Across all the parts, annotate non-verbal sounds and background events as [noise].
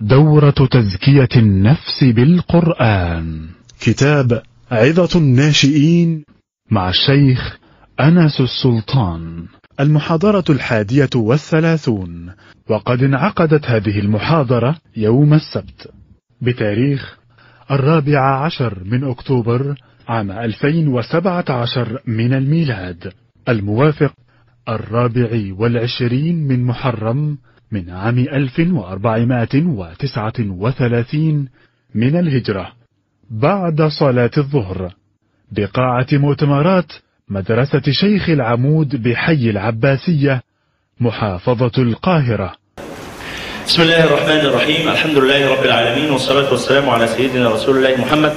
دورة تزكية النفس بالقرآن. كتاب عظة الناشئين مع الشيخ أنس السلطان. المحاضرة الحادية والثلاثون. وقد انعقدت هذه المحاضرة يوم السبت. بتاريخ الرابع عشر من أكتوبر عام 2017 من الميلاد. الموافق الرابع والعشرين من محرم من عام 1439 من الهجرة بعد صلاة الظهر. بقاعة مؤتمرات مدرسة شيخ العمود بحي العباسية محافظة القاهرة. بسم الله الرحمن الرحيم. الحمد لله رب العالمين والصلاة والسلام على سيدنا رسول الله محمد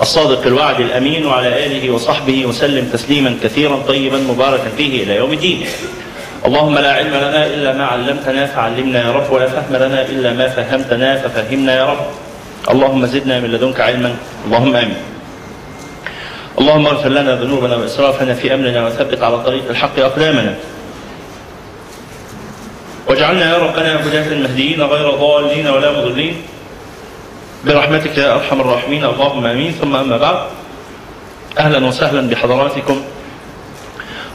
الصادق الوعد الأمين وعلى آله وصحبه وسلم تسليما كثيرا طيبا مباركا فيه إلى يوم الدين. اللهم لا علم لنا إلا ما علمتنا فعلمنا يا رب ولا فهم لنا إلا ما فهمتنا ففهمنا يا رب. اللهم زدنا من لدنك علما. اللهم آمين. اللهم اغفر لنا ذنوبنا وإسرافنا في أمرنا وثبت على طريق الحق أقدامنا. واجعلنا يا ربنا هداة مهديين غير ضالين ولا مضلين. برحمتك يا أرحم الراحمين. اللهم آمين. ثم أما بعد. أهلا وسهلا بحضراتكم.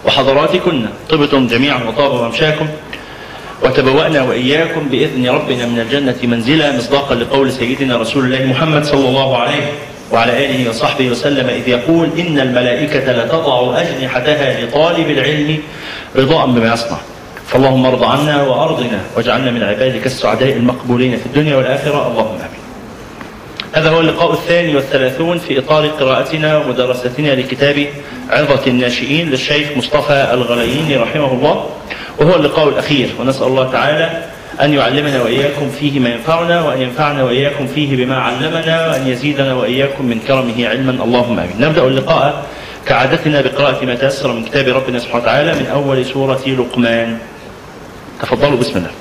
وحضراتكن طبتم جميعا وطاب ممشاكم وتبوأنا وإياكم بإذن ربنا من الجنة منزلا مصداقا لقول سيدنا رسول الله محمد صلى الله عليه وعلى آله وصحبه وسلم إذ يقول إن الملائكة لتضع أجنحتها لطالب العلم رضاء بما يصنع. فاللهم ارض عنا وأرضنا واجعلنا من عبادك السعداء المقبولين في الدنيا والآخرة. اللهم آمين. هذا هو اللقاء الثاني والثلاثون في إطار قراءتنا ومدرستنا لكتاب عظة الناشئين للشيخ مصطفى الغلييني رحمه الله وهو اللقاء الأخير. ونسأل الله تعالى أن يعلمنا وإياكم فيه ما ينفعنا وأن ينفعنا وإياكم فيه بما علمنا وأن يزيدنا وإياكم من كرمه علما. اللهم آمين. نبدأ اللقاء كعادتنا بقراءة ما تيسر من كتاب ربنا سبحانه وتعالى من أول سورة لقمان. تفضلوا بسم الله.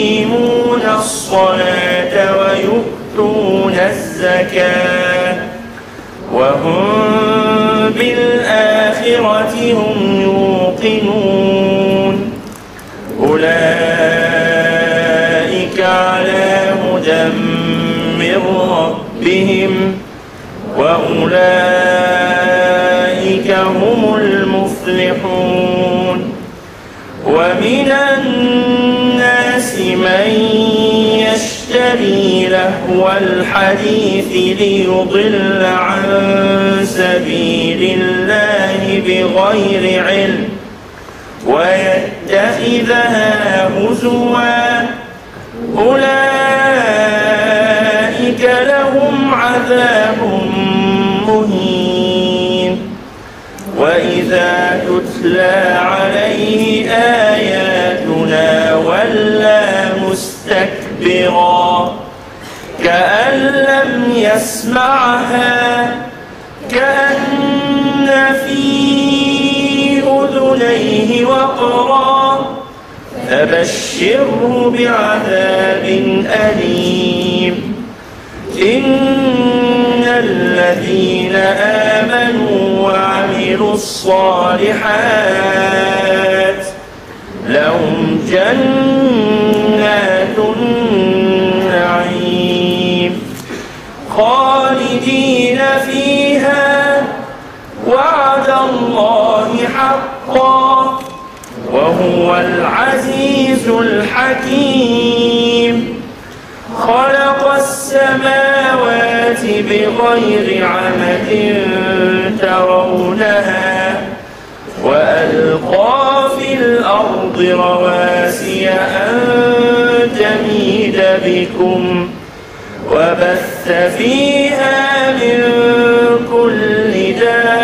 الصلاة ويؤتون الزكاة. وهم بالآخرة هم يوقنون. أولئك على هدى من ربهم. وأولئك هم لهو الحديث ليضل عن سبيل الله بغير علم ويتخذها هزوا. أولئك لهم عذاب مهين. وإذا تتلى عليه يسمعها كأن في أذنيه وقرا. فبشره بعذاب أليم. إن الذين آمنوا وعملوا الصالحات لهم جنات فيها وعد الله حقا وهو العزيز الحكيم. خلق السماوات بغير عمد ترونها وألقى في الأرض رواسي أن تميد بكم وبث فيها من كل دابة.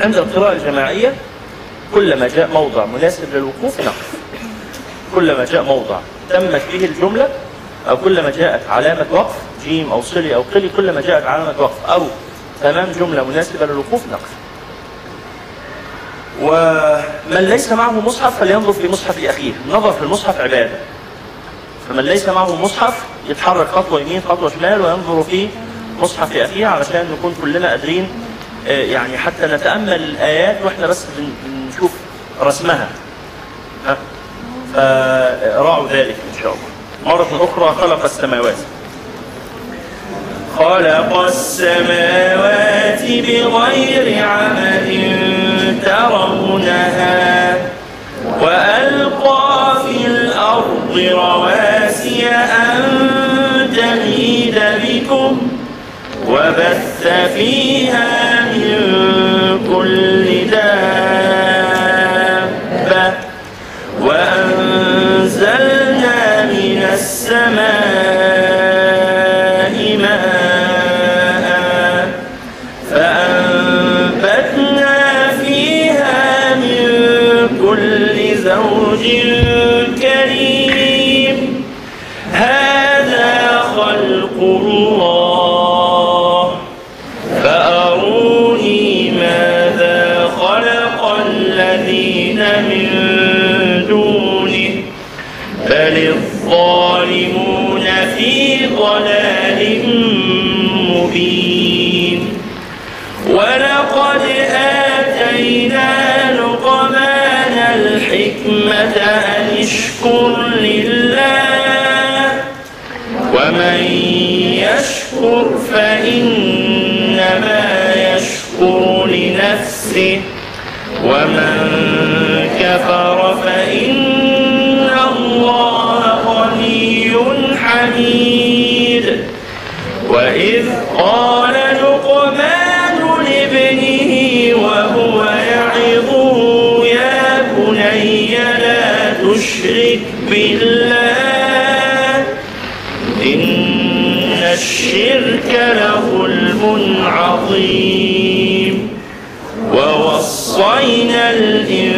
عند القراءة الجماعية كلما جاء موضع مناسب للوقوف نقف. كلما جاء موضع تمت به الجملة أو كلما جاءت علامة وقف جيم أو صلي أو قلي كلما جاءت علامة وقف أو تمام جملة مناسبة للوقوف نقف. ومن ليس معه مصحف فلينظر في مصحف أخيه. النظر في المصحف عبادة. فمن ليس معه مصحف يتحرك خطوة يمين خطوة شمال وينظر في مصحف أخيه علشان نكون كلنا قادرين آه، يعني حتى نتأمل الآيات وإحنا بس بن- بنشوف رسمها. ها؟ فراعوا ذلك إن شاء الله. مرة أخرى خلق السماوات. خلق السماوات بغير عمد ترونها وألقى في الأرض رواسي أن تميد بكم وبث فيها من كل دابة السماء بل الظالمون في ضلال مبين. ولقد آتينا لقمان الحكمة أن اشكر لله. ومن يشكر فإنما يشكر لنفسه. ومن حميد وإذ قال لقمان لابنه وهو يعظه يا بني لا تشرك بالله إن الشرك لظلم عظيم. ووصينا الإنسان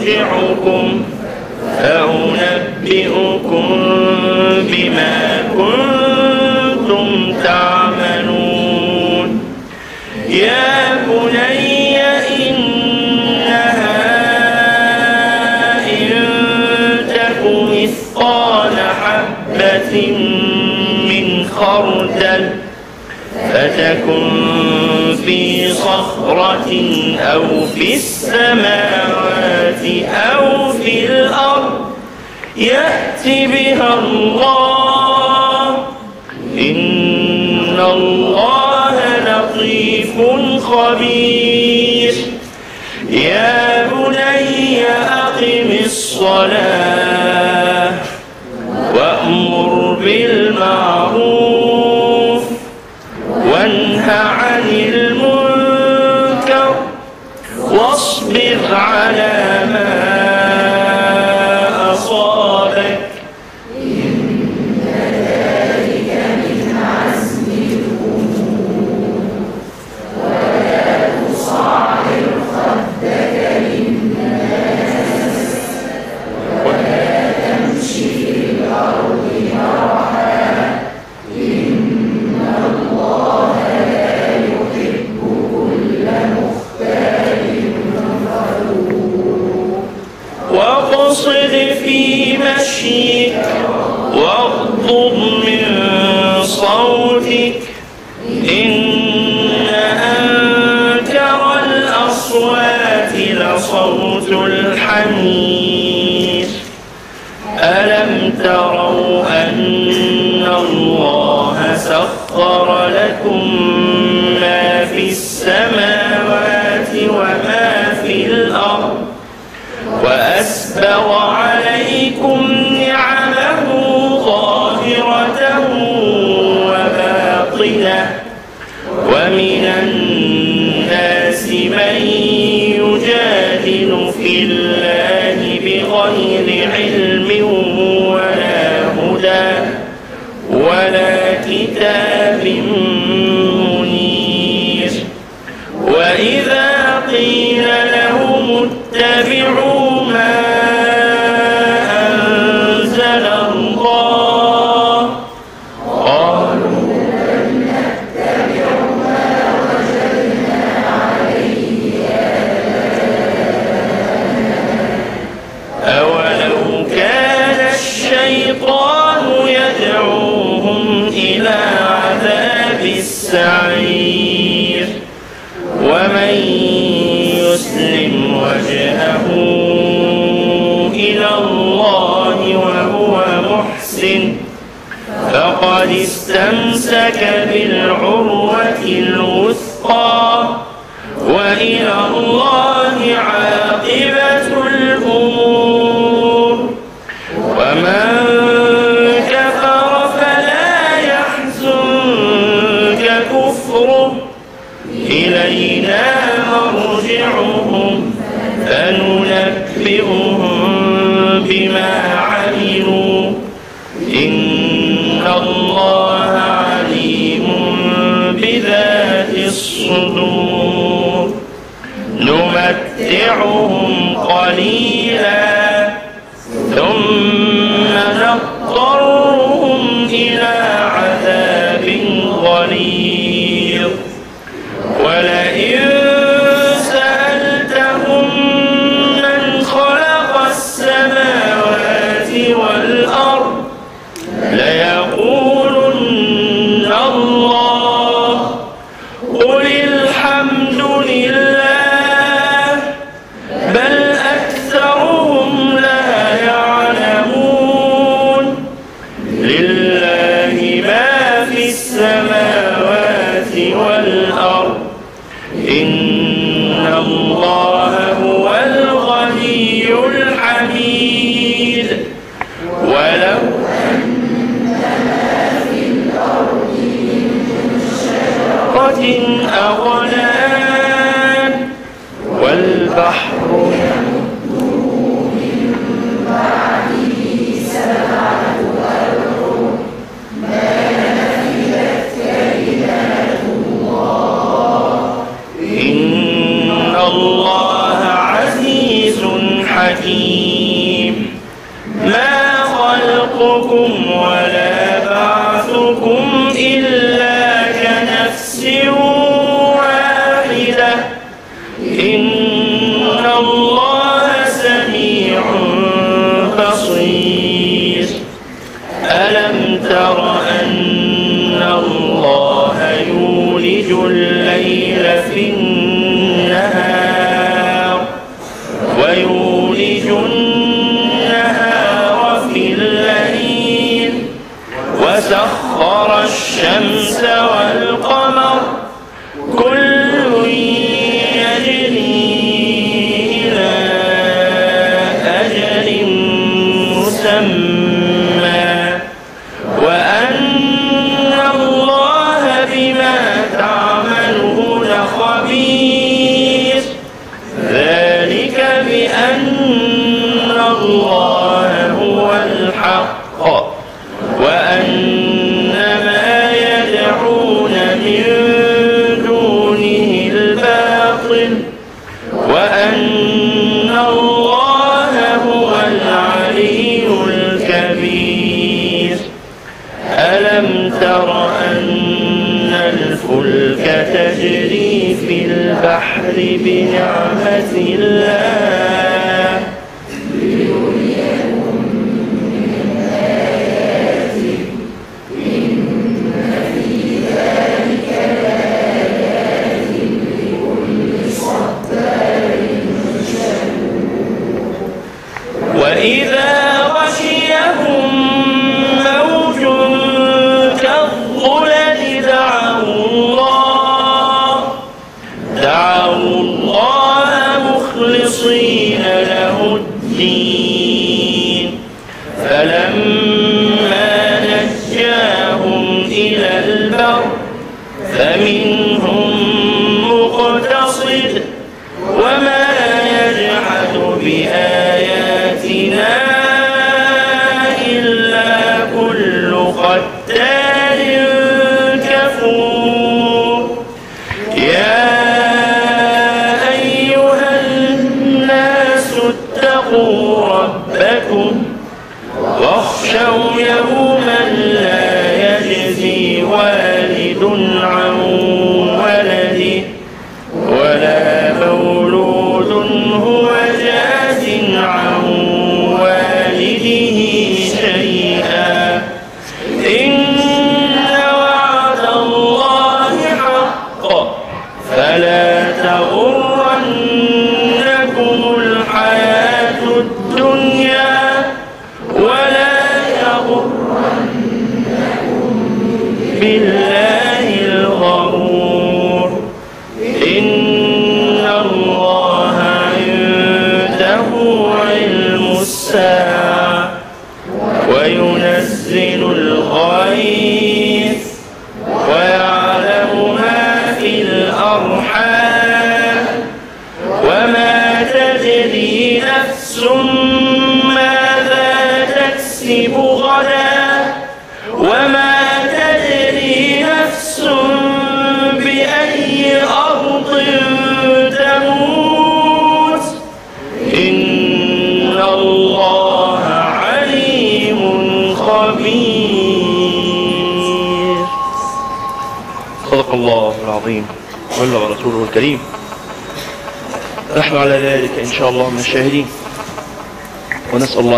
مرجعكم فأنبئكم بما كنتم تعملون. يا بني إنها إن تك مثقال حبة من خردل فتكن في صخرة أو في السماوات أو في الأرض يأت بها الله. إن الله لطيف خبير. يا بني أقم الصلاة وأمر بالمعروف ألم تروا أن الله سخر لكم ما في السماوات وما في الأرض وأسبغ فقد استمسك بالعروة الوثقى.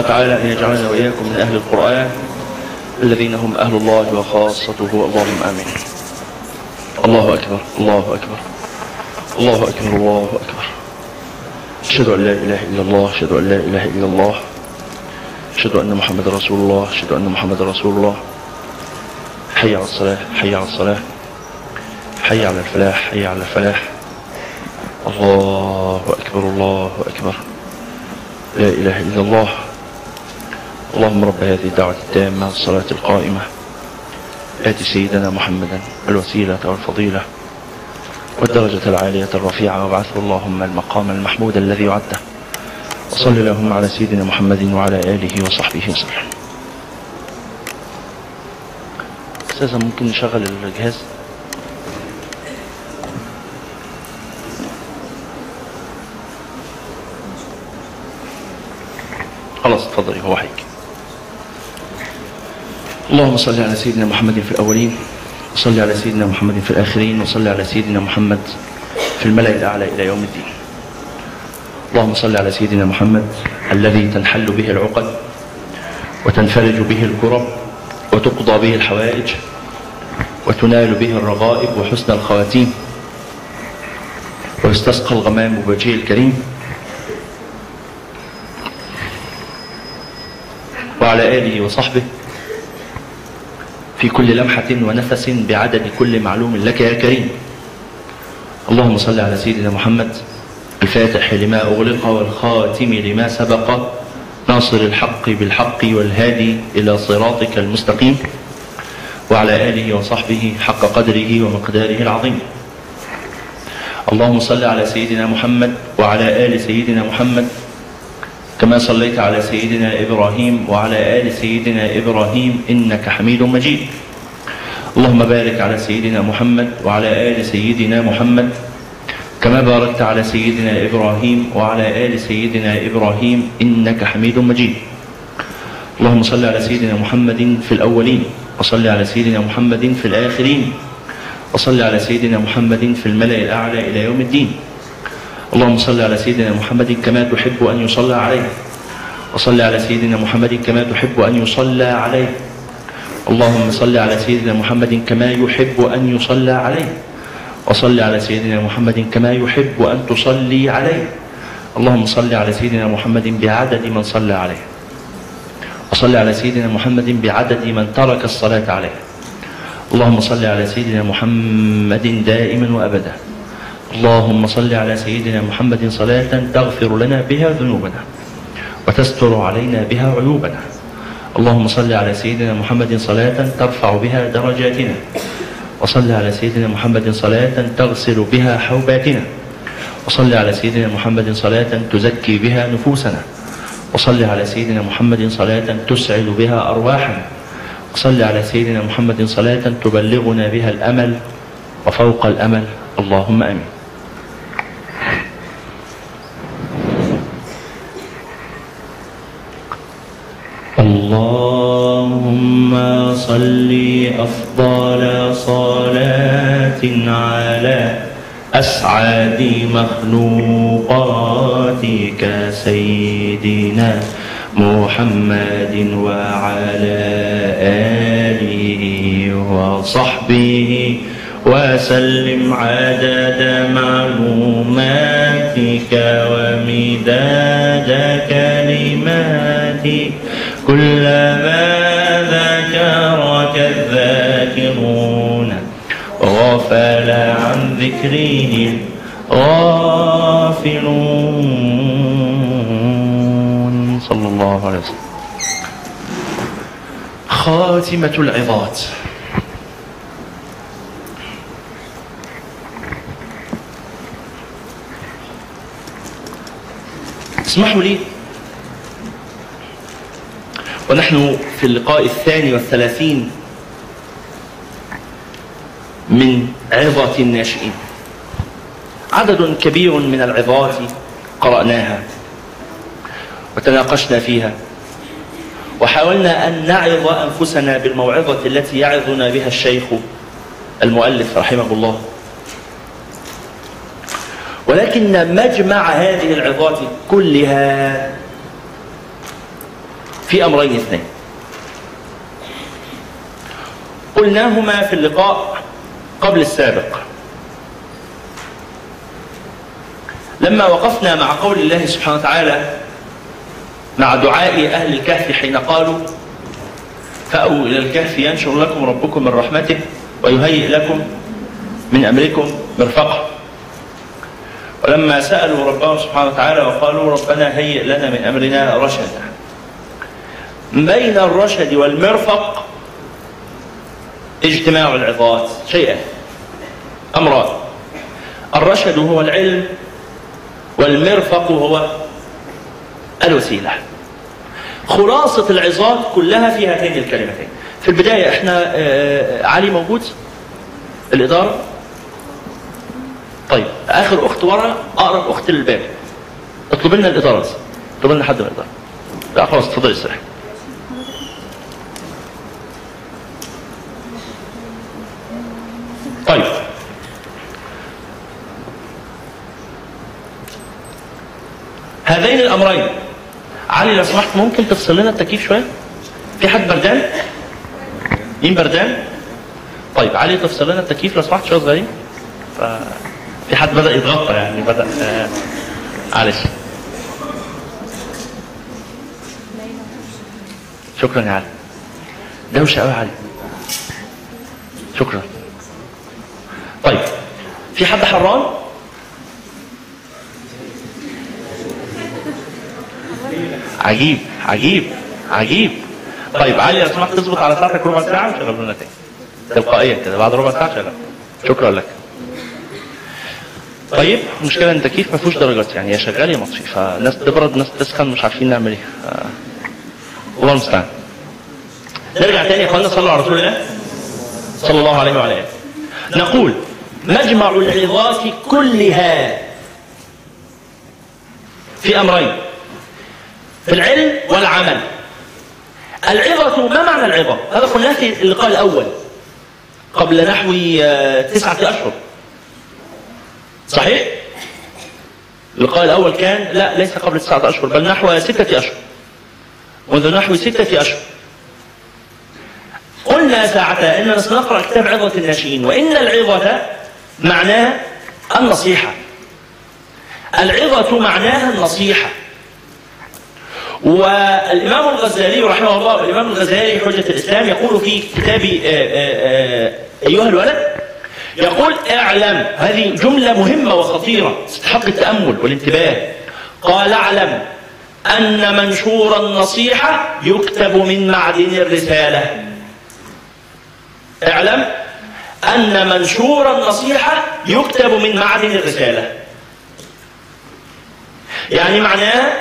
الله تعالى أن يجعلنا وإياكم من أهل القرآن الذين هم أهل الله وخاصته اللهم آمين. الله أكبر الله أكبر الله أكبر الله أكبر. أشهد أن لا إله إلا الله أشهد أن لا إله إلا الله أشهد أن محمد رسول الله أشهد أن محمد رسول الله. حي على الصلاة حي على الصلاة حي على الفلاح حي على الفلاح. الله أكبر الله أكبر. لا إله إلا الله. اللهم رب هذه الدعوة التامة والصلاة القائمة. آت سيدنا محمدا الوسيلة والفضيلة والدرجة العالية الرفيعة وابعثه اللهم المقام المحمود الذي وعدته. وصل اللهم على سيدنا محمد وعلى آله وصحبه وسلم. أساسا ممكن نشغل الجهاز؟ خلاص اتفضلي هو هيك اللهم صل على سيدنا محمد في الأولين وصل على سيدنا محمد في الآخرين وصل على سيدنا محمد في الملأ الأعلى إلى يوم الدين. اللهم صل على سيدنا محمد الذي تنحل به العقد وتنفرج به الكرب وتقضى به الحوائج وتنال به الرغائب وحسن الخواتيم ويستسقى الغمام بوجهه الكريم. وعلى آله وصحبه في كل لمحة ونفس بعدد كل معلوم لك يا كريم. اللهم صل على سيدنا محمد. الفاتح لما أغلق والخاتم لما سبق. ناصر الحق بالحق والهادي إلى صراطك المستقيم. وعلى آله وصحبه حق قدره ومقداره العظيم. اللهم صل على سيدنا محمد وعلى آل سيدنا محمد. كما صليت على سيدنا إبراهيم وعلى آل سيدنا إبراهيم إنك حميد مجيد. اللهم بارك على سيدنا محمد وعلى آل سيدنا محمد. كما باركت على سيدنا إبراهيم وعلى آل سيدنا إبراهيم إنك حميد مجيد. اللهم صل على سيدنا محمد في الأولين وصل على سيدنا محمد في الآخرين وصل على سيدنا محمد في الملأ الأعلى إلى يوم الدين. اللهم صل على سيدنا محمد كما تحب أن يصلى عليه. وصل على سيدنا محمد كما تحب أن يصلى عليه. اللهم صل على سيدنا محمد كما يحب أن يصلى عليه. وصل على سيدنا محمد كما يحب أن تصلي عليه. اللهم صل على سيدنا محمد بعدد من صلى عليه. وصل على سيدنا محمد بعدد من ترك الصلاة عليه. اللهم صل على سيدنا محمد دائما وأبدا. اللهم صل على سيدنا محمد صلاة تغفر لنا بها ذنوبنا وتستر علينا بها عيوبنا. اللهم صل على سيدنا محمد صلاة ترفع بها درجاتنا. وصل على سيدنا محمد صلاة تغسل بها حوباتنا. وصل على سيدنا محمد صلاة تزكي بها نفوسنا. وصل على سيدنا محمد صلاة تسعد بها أرواحنا. صل على سيدنا محمد صلاة تبلغنا بها الأمل. وفوق الأمل اللهم آمين. اللهم صل أفضل صلاة على أسعد مخلوقاتك سيدنا محمد وعلى آله وصحبه وسلم عدد معلوماتك ومداد كلماتك كلما غفل عن ذكره الغافلون صلى الله عليه وسلم. خاتمة العظات. اسمحوا لي. ونحن في اللقاء الثاني والثلاثين من عظة الناشئين. عدد كبير من العظات قرأناها وتناقشنا فيها. وحاولنا أن نعظ أنفسنا بالموعظة التي يعظنا بها الشيخ المؤلف رحمه الله. ولكن مجمع هذه العظات كلها في أمرين اثنين. قلناهما في اللقاء قبل السابق. لما وقفنا مع قول الله سبحانه وتعالى مع دعاء أهل الكهف حين قالوا فأووا إلى الكهف ينشر لكم ربكم من رحمته ويهيئ لكم من أمركم مرفقا ولما سألوا ربهم سبحانه وتعالى وقالوا ربنا هيئ لنا من أمرنا رشدا. بين الرشد والمرفق اجتماع العظات شيئا. أمران. الرشد هو العلم والمرفق هو الوسيلة. خلاصة العظات كلها في هاتين الكلمتين. في البداية إحنا آه، علي موجود؟ الإدارة؟ طيب آخر أخت ورا أقرب أخت للباب. اطلب لنا الإدارة اطلب لنا حد من الإدارة. لا خلاص اتفضلي استريح طيب هذين الأمرين. علي لو سمحت ممكن تفصل لنا التكييف شوية؟ في حد بردان؟ مين بردان؟ طيب علي تفصل لنا التكييف لو سمحت شوية صغيرين. ف... في حد بدأ يتغطى يعني بدأ آه... معلش. شكرا يا علي. دوشة قوي يا علي. شكرا. طيب في حد حران؟ عجيب عجيب عجيب. طيب علي لو سمحت تظبط على ساعتك ربع ساعة وشغل لنا تاني؟ تلقائيا كده بعد ربع ساعة شغل. شكرا لك. طيب المشكلة إن التكييف ما فيهوش درجات يعني يا شغال يا مطفي فناس تبرد ناس تسخن مش عارفين نعمل إيه. آه. الله المستعان نرجع تاني يا اخوانا صلوا على رسول الله صلى الله عليه وعلى آله. نقول مجمع العظات كلها في أمرين. في العلم والعمل. العظة ما معنى العظة؟ هذا قلناه في اللقاء الأول قبل نحو آه، تسعة أشهر. صحيح؟ اللقاء الأول كان لا ليس قبل تسعة أشهر بل نحو ستة أشهر. منذ نحو ستة أشهر. قلنا ساعتها اننا سنقرا كتاب عظة الناشئين وإن العظة معناها النصيحة. العظة معناها النصيحة. والإمام الغزالي رحمه الله الإمام الغزالي حجة الإسلام يقول في كتاب آه، آه، آه، أيها الولد يقول اعلم هذه جملة مهمة وخطيرة تستحق التأمل والانتباه. قال اعلم أن منشور النصيحة يكتب من معدن الرسالة. اعلم أن منشور النصيحة يكتب من معدن الرسالة. يعني معناه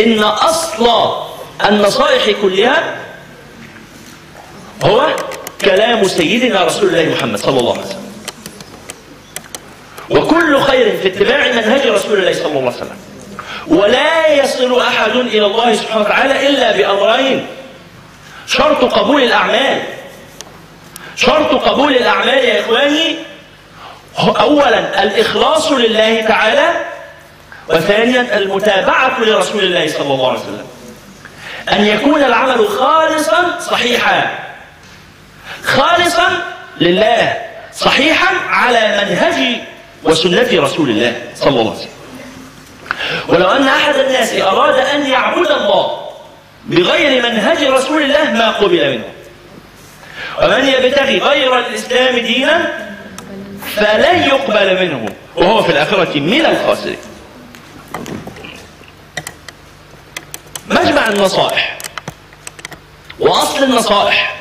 إن أصل النصائح كلها هو كلام سيدنا رسول الله محمد صلى الله عليه وسلم. وكل خير في اتباع منهج رسول الله صلى الله عليه وسلم. ولا يصل أحد إلى الله سبحانه وتعالى إلا بأمرين. شرط قبول الأعمال. شرط قبول الأعمال يا إخواني اولا الإخلاص لله تعالى وثانيا المتابعة لرسول الله صلى الله عليه وسلم. أن يكون العمل خالصا صحيحا. خالصا لله صحيحا على منهج وسنة رسول الله صلى الله عليه وسلم. ولو أن أحد الناس أراد أن يعبد الله بغير منهج رسول الله ما قبل منه. ومن يبتغي غير الإسلام دينا فلن يقبل منه. وهو في الآخرة من الخاسرين. مجمع النصائح. وأصل النصائح.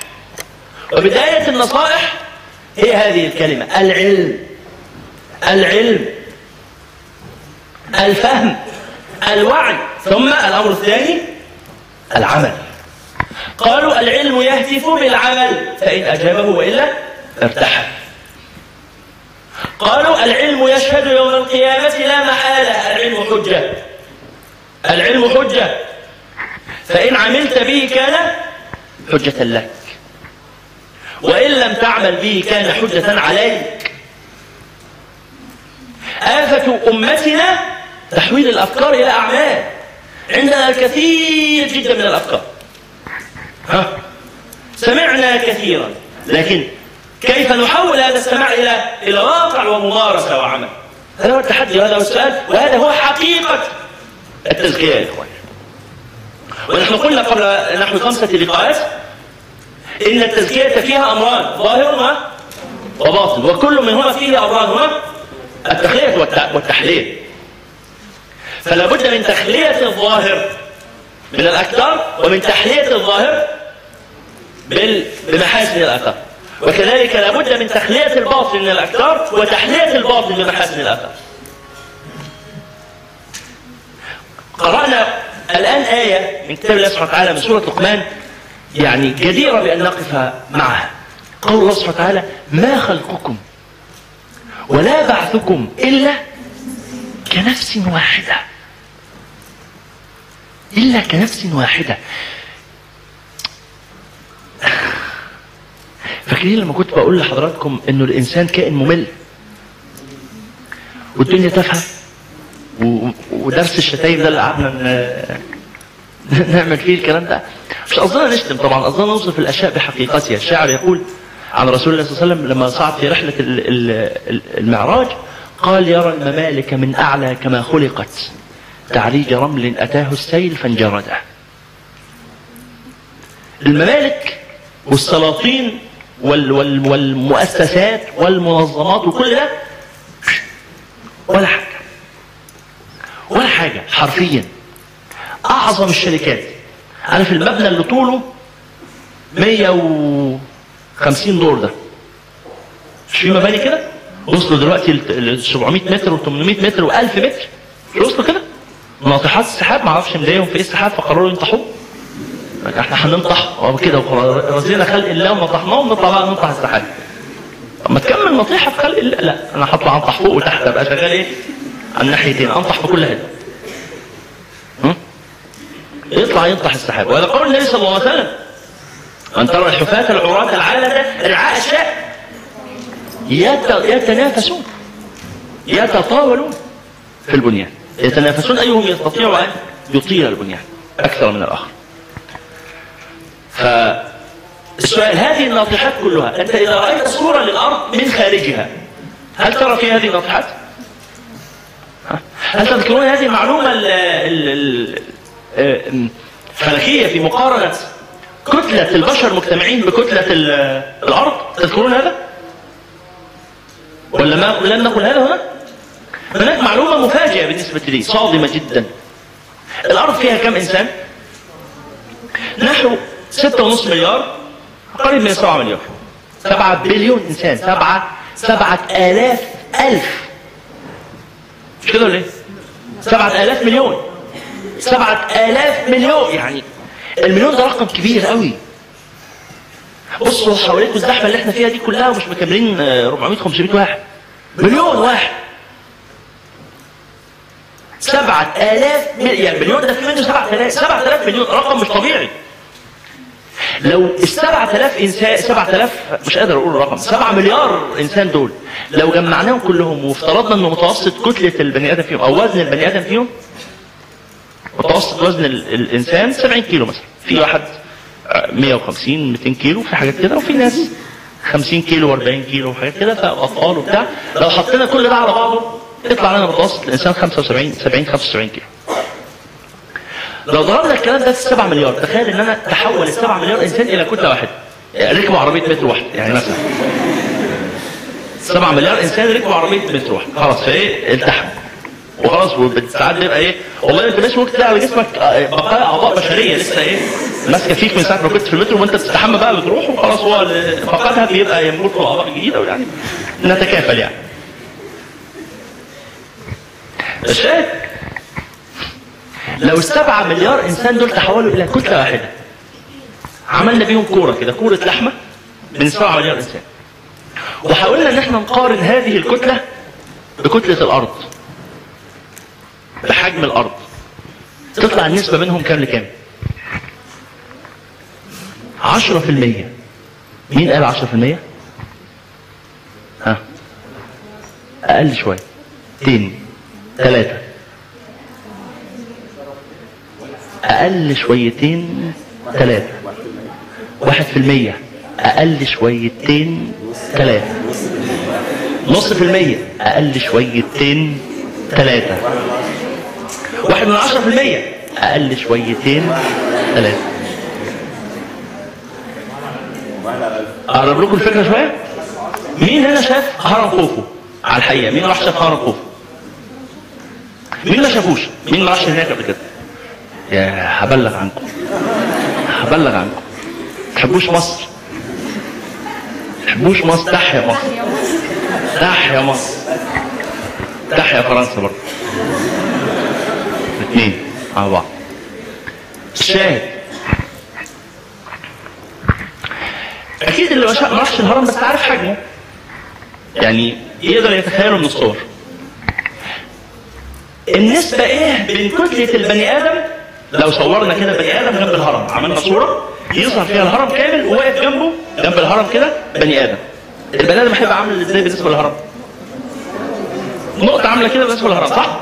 وبداية النصائح هي هذه الكلمة. العلم. العلم. الفهم. الوعي. ثم الأمر الثاني العمل. قالوا العلم يهتف بالعمل فإن أجابه وإلا ارتحل. قالوا العلم يشهد يوم القيامة لا محالة. العلم حجة. العلم حجة. فإن عملت به كان حجة لك. وإن لم تعمل به كان حجة عليك. آفة أمتنا تحويل الأفكار إلى أعمال. عندنا الكثير جدا من الأفكار. ها؟ سمعنا كثيرا. لكن كيف نحول هذا السماع إلى إلى واقع وممارسة وعمل؟ هذا هو التحدي وهذا هو السؤال وهذا هو حقيقة التزكية يا إخواني ونحن قلنا قبل نحو خمسة لقاءات إن التزكية فيها أمران ظاهر وباطن وكل منهما فيه أمران هما التخلية والتحليل. فلا بد من تخلية الظاهر من الأكثر ومن تحلية الظاهر بمحاسن الأكثر وكذلك لا بد من تخلية الباطن من الأكثر وتحلية الباطن بمحاسن الأكثر قرأنا الآن آية من كتاب الله سبحانه وتعالى من سورة لقمان يعني جديرة بأن نقف معها. قول الله سبحانه وتعالى ما خلقكم ولا بعثكم إلا كنفس واحدة. إلا كنفس واحدة. فاكرين لما كنت بقول لحضراتكم إنه الإنسان كائن ممل والدنيا تافهة؟ ودرس الشتايم ده اللي قعدنا [laughs] نعمل فيه الكلام ده. مش قصدنا نشتم طبعا قصدنا نوصف الأشياء بحقيقتها. الشاعر يقول عن رسول الله صلى الله عليه وسلم لما صعد في رحلة المعراج قال يرى الممالك من أعلى كما خلقت. تعريج رمل أتاه السيل فانجرده. الممالك والسلاطين وال وال والمؤسسات والمنظمات وكل ده ولا حاجة ولا حاجة حرفيا. أعظم الشركات. عارف المبنى اللي طوله 100 و 50 دور ده. مش في مباني كده؟ وصلوا دلوقتي ل 700 متر و800 متر و1000 متر. مش وصلوا كده؟ ناطحات السحاب ما أعرفش مضايقهم في إيه السحاب فقرروا ينطحوه. إحنا هننطح. كده رزينا خلق الله ونطحناهم نطلع بقى ننطح السحاب. طب ما تكمل نطيحه في خلق الله. لا أنا هطلع أنطح فوق وتحت أبقى شغال إيه؟ على الناحيتين انطح في كل حتة يطلع ينطح السحاب وهذا قول النبي صلى الله عليه وسلم. أن ترى الحفاة العراة العالة الشاء يتنافسون. يتطاولون في البنيان. يتنافسون أيهم يستطيع أن يطيل البنيان أكثر من الآخر. فالسؤال هذه الناطحات كلها أنت إذا رأيت صورة للأرض من خارجها هل ترى في هذه الناطحات؟ هل تذكرون هذه المعلومة الفلكية في مقارنة كتلة البشر مجتمعين بكتلة الأرض تذكرون هذا؟ ولا ما لم نقل هذا هنا؟ هناك معلومة مفاجئة بالنسبة لي صادمة جدا الأرض فيها كم إنسان؟ نحو ستة ونصف مليار قريب من سبعة مليار سبعة بليون إنسان سبعة سبعة آلاف ألف مش كده ولا؟ سبعة آلاف مليون. سبعة آلاف مليون. يعني المليون ده رقم كبير قوي. بصوا حواليكم الزحمة اللي إحنا فيها دي كلها ومش مكملين آه، 400 500 واحد. مليون واحد. سبعة آلاف يعني مليون ده في منه سبعة آلاف. سبعة آلاف مليون. رقم مش طبيعي. لو آلاف إنسان سبعة آلاف مش قادر أقول الرقم. سبعة مليار إنسان دول. لو جمعناهم كلهم وافترضنا إنه متوسط كتلة البني آدم فيهم أو وزن البني آدم فيهم متوسط وزن ال- الإنسان 70 كيلو مثلا. في واحد آه، 150 200 كيلو في حاجات كده وفي ناس 50 كيلو و40 كيلو وحاجات كده فأطفال وبتاع. لو حطينا كل ده على بعضه يطلع لنا متوسط الإنسان 75 70 75 كيلو. لو ضربنا الكلام ده في 7 مليار تخيل إن أنا تحول ال 7 مليار إنسان إلى كتلة واحدة. ركبوا عربية متر واحد يعني مثلا. 7 مليار إنسان ركبوا عربية متر واحد خلاص فإيه؟ التحم وخلاص وساعات بيبقى إيه؟ والله أنت مش ممكن تلاقي على جسمك آه، بقايا أعضاء بشرية لسه إيه؟ ماسكة فيك من ساعة ما كنت في المترو وأنت بتستحمى بقى بتروح وخلاص هو فقدها بيبقى يموت له أعضاء جديدة يعني. نتكافل يعني. الشاهد لو السبعة مليار إنسان دول تحولوا إلى كتلة واحدة. عملنا بيهم كورة كده كورة لحمة من 7 مليار إنسان. وحاولنا إن إحنا نقارن هذه الكتلة بكتلة الأرض بحجم الأرض. تطلع النسبة منهم كام لكام؟ 10% مين قال 10% ها؟ أقل شوية. 2 3 أقل شويتين ثلاثة واحد في المية. أقل شويتين ثلاثة نص في المية. أقل شويتين ثلاثة واحد من عشرة في المية. أقل شويتين ثلاثة أقرب لكم الفكرة شوية؟ مين هنا شاف هرم خوفو؟ على الحقيقة مين راح شاف هرم خوفو؟ مين ما شافوش؟ مين ما راحش هناك قبل كده؟ هبلغ عنكم. هبلغ عنكم. تحبوش مصر؟ تحبوش مصر؟ تحيا مصر. تحيا مصر. تحيا فرنسا برضه. الاثنين مع بعض. الشاهد أكيد اللي ما راحش الهرم بس عارف حجمه يعني يقدر يتخيله من الصور. النسبة إيه؟ بين كتلة البني آدم لو صورنا كده بني آدم جنب الهرم عملنا صورة يظهر فيها الهرم كامل وواقف جنبه جنب الهرم كده بني آدم. البني آدم هيبقى عامل إزاي بالنسبة للهرم؟ نقطة عاملة كده بالنسبة للهرم صح؟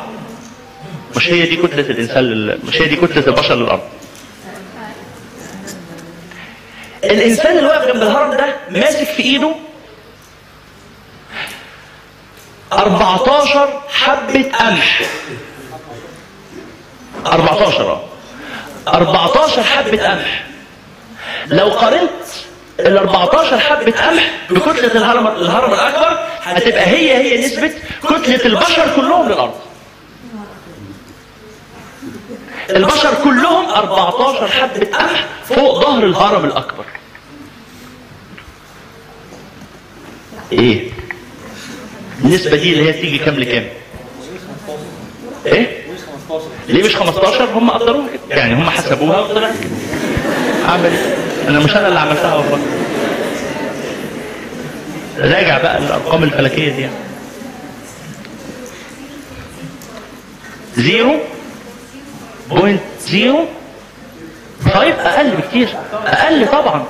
مش هي دي كتلة الإنسان لل... مش هي دي كتلة البشر للأرض. الإنسان اللي واقف جنب الهرم ده ماسك في إيده 14 حبة قمح. 14 آه. 14 حبة قمح لو قارنت ال 14 حبة قمح بكتلة الهرم الهرم الأكبر هتبقى هي هي نسبة كتلة البشر كلهم للأرض. البشر كلهم 14 حبة قمح فوق ظهر الهرم الأكبر. إيه؟ النسبة دي اللي هي تيجي كام لكام؟ إيه؟ ليه مش 15 هم قدروها كده يعني هم حسبوها وطلعت اعمل؟ أنا مش أنا اللي عملتها والله. راجع بقى الأرقام الفلكية دي. zero point zero. طيب أقل بكتير. أقل طبعا.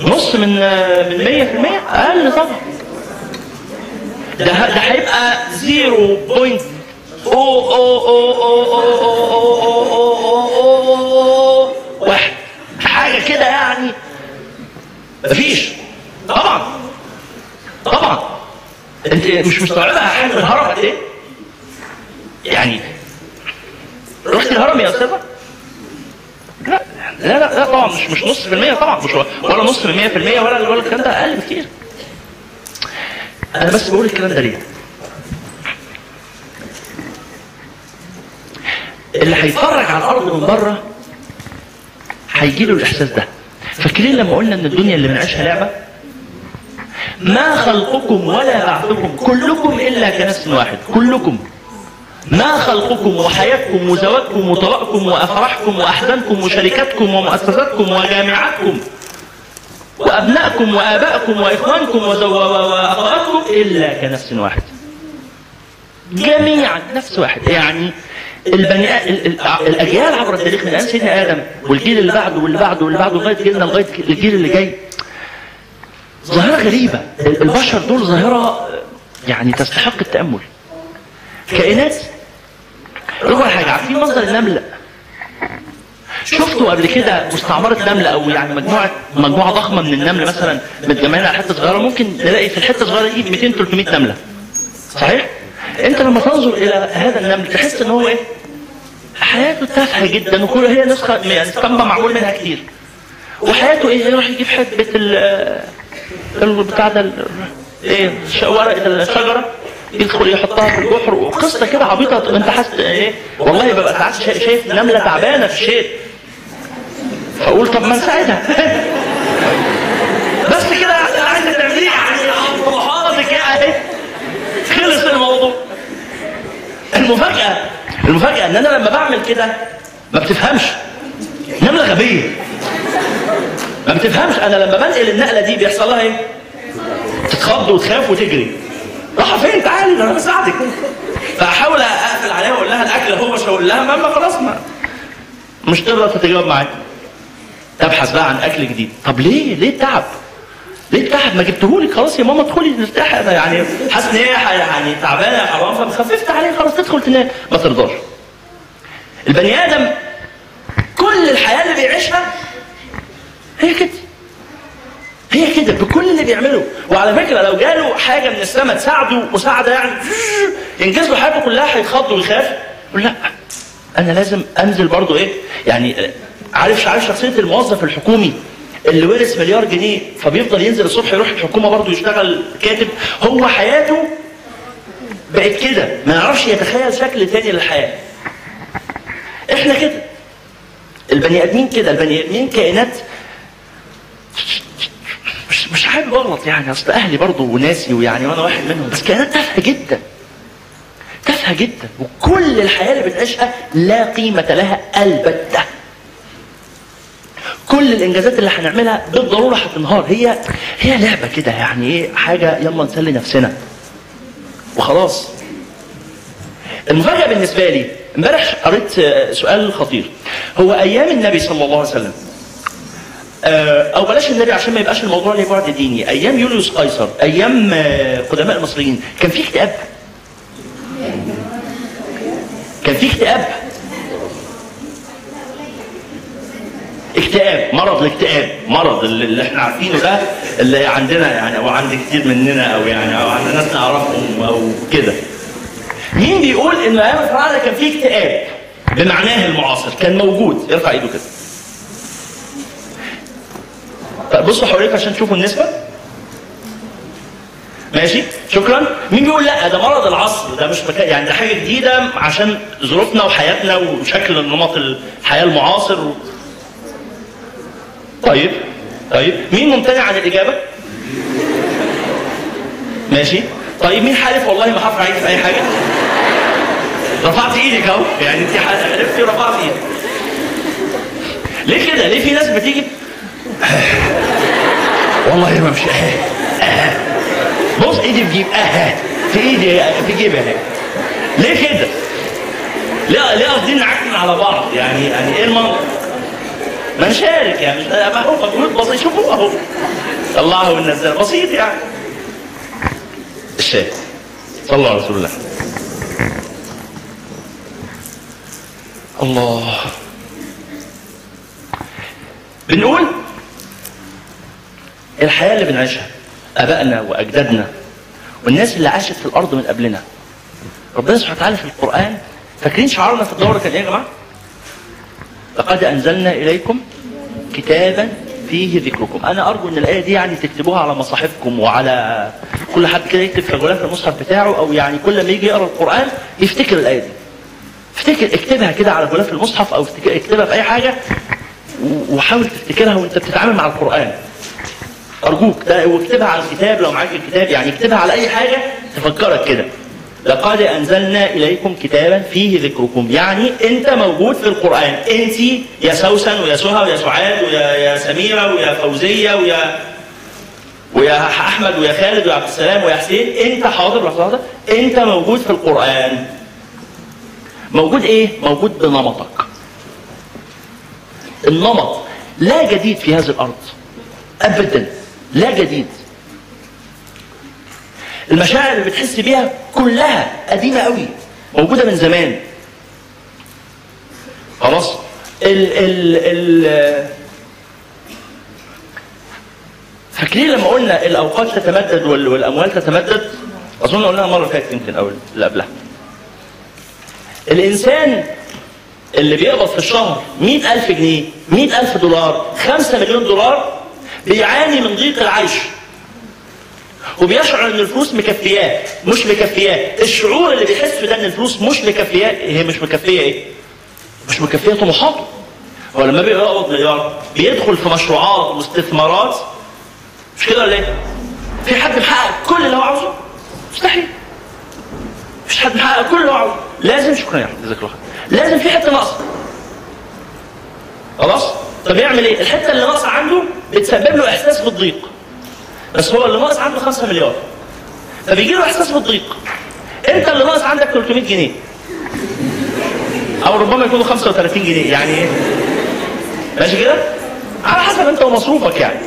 نص من من 100% أقل طبعا. ده ده هيبقى 0. واحد. حاجة كده يعني. مفيش. طبعا. طبعا. انت مش مستوعبها حاجة الهرم قد إيه؟ يعني رحت الهرم يا أستاذ لا. لا لا طبعا مش مش نص في المية طبعا. مش ولا نص في المية في المية ولا ولا الكلام ده. أقل بكتير أنا بس بقول الكلام ده ليه؟ اللي هيتفرج على الأرض من بره هيجي له الإحساس ده. فاكرين لما قلنا إن الدنيا اللي بنعيشها لعبة؟ ما خلقكم ولا بعثكم كلكم إلا كنفس واحد كلكم. ما خلقكم وحياتكم وزواجكم وطلاقكم وأفراحكم وأحزانكم وشركاتكم ومؤسساتكم وجامعاتكم وأبنائكم وآبائكم وإخوانكم وأخواتكم إلا كنفس واحد. جميعا نفس واحد. يعني البني الأجيال عبر التاريخ من أيام سيدنا آدم والجيل اللي بعده واللي بعده واللي بعده لغاية جيلنا لغاية الجيل اللي جاي. ظاهرة غريبة. ال- البشر دول ظاهرة يعني تستحق التأمل. كائنات. اول حاجة عارفين منظر النمل شفتوا قبل كده مستعمرة نملة أو يعني مجموعة مجموعة ضخمة من النمل مثلا متجمعين على حتة صغيرة؟ ممكن نلاقي في الحتة الصغيرة دي 200 300 نملة. صحيح؟ أنت لما تنظر إلى هذا النمل تحس إن هو إيه؟ حياته تافهة جدا وكل هي نسخة يعني اسطمبة معمول منها كتير. وحياته إيه؟ يروح يجيب حبة ال البتاع ده ال- ش- ورقة الشجرة يدخل يحطها في الجحر وقصة كده عبيطة. انت حاسس إيه؟ والله ببقى ساعات شا- شايف نملة تعبانة في الشيء. فأقول طب ما نساعدها [laughs] بس كده أنا عايز تعمليه يعني طموحاتك يعني خلص الموضوع المفاجأة المفاجأة إن أنا لما بعمل كده ما بتفهمش. نملة غبية. ما بتفهمش. أنا لما بنقل النقلة دي بيحصل لها إيه؟ تتخض وتخاف وتجري. راح فين؟ تعالي ده أنا بساعدك. فأحاول أقفل عليها وأقول لها الأكل هو مش هقول لها ماما خلاص ما. مش تقدر تتجاوب معايا. تبحث بقى عن أكل جديد. طب ليه؟ ليه التعب؟ ليه التعب ما جبتهولك خلاص يا ماما ادخلي ارتاحي أنا يعني حاسس إن هي يعني تعبانة يا حرام فخففت عليها خلاص تدخل تنام ما ترضاش. البني آدم كل الحياة اللي بيعيشها هي كده. هي كده بكل اللي بيعمله. وعلى فكرة لو جاله حاجة من السماء تساعده مساعدة يعني ينجز له حياته كلها هيتخض ويخاف. يقول لا أنا لازم أنزل برضو إيه؟ يعني عارف عارف شخصية الموظف الحكومي؟ اللي ورث مليار جنيه فبيفضل ينزل الصبح يروح الحكومة برضو يشتغل كاتب. هو حياته بقت كده. ما يعرفش يتخيل شكل تاني للحياة. إحنا كده. البني آدمين كده. البني آدمين كائنات. مش مش حابب أغلط يعني. أصل أهلي برضه وناسي ويعني وأنا واحد منهم. بس كائنات تافهة جدا. تافهة جدا. وكل الحياة اللي بنعيشها لا قيمة لها ألبتة. كل الإنجازات اللي هنعملها بالضرورة هتنهار هي هي لعبة كده يعني إيه حاجة يلا نسلي نفسنا. وخلاص. المفاجأة بالنسبة لي امبارح قريت آه، سؤال خطير. هو أيام النبي صلى الله عليه وسلم آه، أو بلاش النبي عشان ما يبقاش الموضوع ليه بعد ديني. أيام يوليوس قيصر أيام آه، قدماء المصريين كان في اكتئاب. كان في اكتئاب. اكتئاب مرض الاكتئاب مرض اللي إحنا عارفينه ده اللي عندنا يعني أو عند كتير مننا أو يعني أو عند ناس نعرفهم أو كده. مين بيقول إن أيام الفراعنة كان في اكتئاب؟ بمعناه المعاصر كان موجود. ارفع إيده كده. بصوا حواليك عشان تشوفوا النسبة. ماشي؟ شكرا. مين بيقول لأ؟ ده مرض العصر ده مش مكان يعني ده حاجة جديدة عشان ظروفنا وحياتنا وشكل نمط الحياة المعاصر. طيب طيب مين ممتنع عن الإجابة؟ ماشي. طيب مين حالف؟ والله ما هرفع ايدي في أي حاجة. رفعت إيدك أهو. يعني أنت حلفتي ورفعت إيدك ليه كده؟ ليه في ناس بتيجي؟ والله ما مش بص إيدي في جيب. آه في إيدي في جيبي اهي ليه كده؟ ليه ليه قاصدين نعكن على بعض. يعني يعني إيه المنطق؟ ما نشارك يعني ما هو مجهود بسيط شوفوا اهو طلعه والنزل بسيط يعني. الشاهد صلى الله على رسول الله. الله. بنقول الحياة اللي بنعيشها آبائنا وأجدادنا والناس اللي عاشت في الأرض من قبلنا. ربنا سبحانه وتعالى في القرآن فاكرين شعارنا في الدورة كان إيه يا جماعة؟ لقد أنزلنا إليكم كتابا فيه ذكركم. أنا أرجو أن الآية دي يعني تكتبوها على مصاحفكم وعلى كل حد كده يكتب في غلاف المصحف بتاعه أو يعني كل ما يجي يقرأ القرآن يفتكر الآية دي. افتكر اكتبها كده على غلاف المصحف أو اكتبها في أي حاجة وحاول تفتكرها وأنت بتتعامل مع القرآن. أرجوك ده واكتبها على الكتاب لو معاك الكتاب يعني اكتبها على أي حاجة تفكرك كده. لقد أنزلنا إليكم كتابا فيه ذكركم. يعني أنت موجود في القرآن. أنت يا سوسن ويا سهى ويا سعاد ويا يا سميرة ويا فوزية ويا ويا أحمد ويا خالد ويا عبد السلام ويا حسين. أنت حاضر حاضر؟ أنت موجود في القرآن. موجود إيه؟ موجود بنمطك. النمط لا جديد في هذه الأرض. ابدا. لا جديد. المشاعر اللي بتحس بيها كلها قديمة قوي موجودة من زمان. خلاص. ال ال ال فاكرين لما قلنا الأوقات تتمدد وال- والأموال تتمدد؟ أظن قلناها المره اللي فاتت يمكن أو اللي قبلها. الإنسان اللي بيقبض في الشهر 100000 جنيه 100000 دولار 5 مليون دولار بيعاني من ضيق العيش. وبيشعر إن الفلوس مكفياه مش مكفياه الشعور اللي بيحس ده إن الفلوس مش مكفياه هي مش مكفية إيه؟ مش مكفية طموحاته هو لما بيقبض مليار بيدخل في مشروعات واستثمارات مش كده ولا إيه؟ في حد محقق كل اللي هو عاوزه؟ مستحيل. مفيش حد محقق كل اللي هو عاوزه. لازم شكرا يا أحمد جزاك الله خير. لازم في حتة ناقصة. خلاص؟ طب يعمل إيه؟ الحتة اللي ناقصة عنده بتسبب له إحساس بالضيق. بس هو اللي ناقص عنده 5 مليار. فبيجي له إحساس بالضيق أنت اللي ناقص عندك 300 جنيه. أو ربما يكونوا 35 جنيه. يعني إيه؟ ماشي كده؟ على حسب أنت ومصروفك يعني.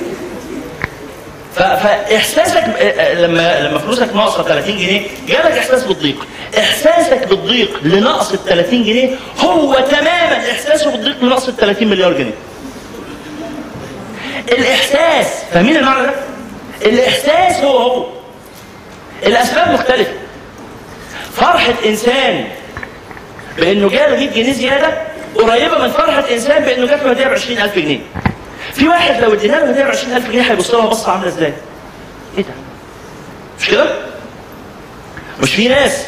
فإحساسك ب- لما لما فلوسك ناقصة 30 جنيه جالك إحساس بالضيق إحساسك بالضيق لنقص ال 30 جنيه هو تماما إحساسه بالضيق لنقص ال 30 مليار جنيه. الإحساس فاهمين المعنى ده؟ الإحساس هو هو الأسباب مختلفة فرحة إنسان بإنه جاله 100 جنيه زيادة قريبة من فرحة إنسان بإنه جات له هديه ب 20000 جنيه في واحد لو ادينا له هديه ب 20000 جنيه هيبص لها بصة عاملة إزاي؟ إيه ده؟ مش كده؟ مش في ناس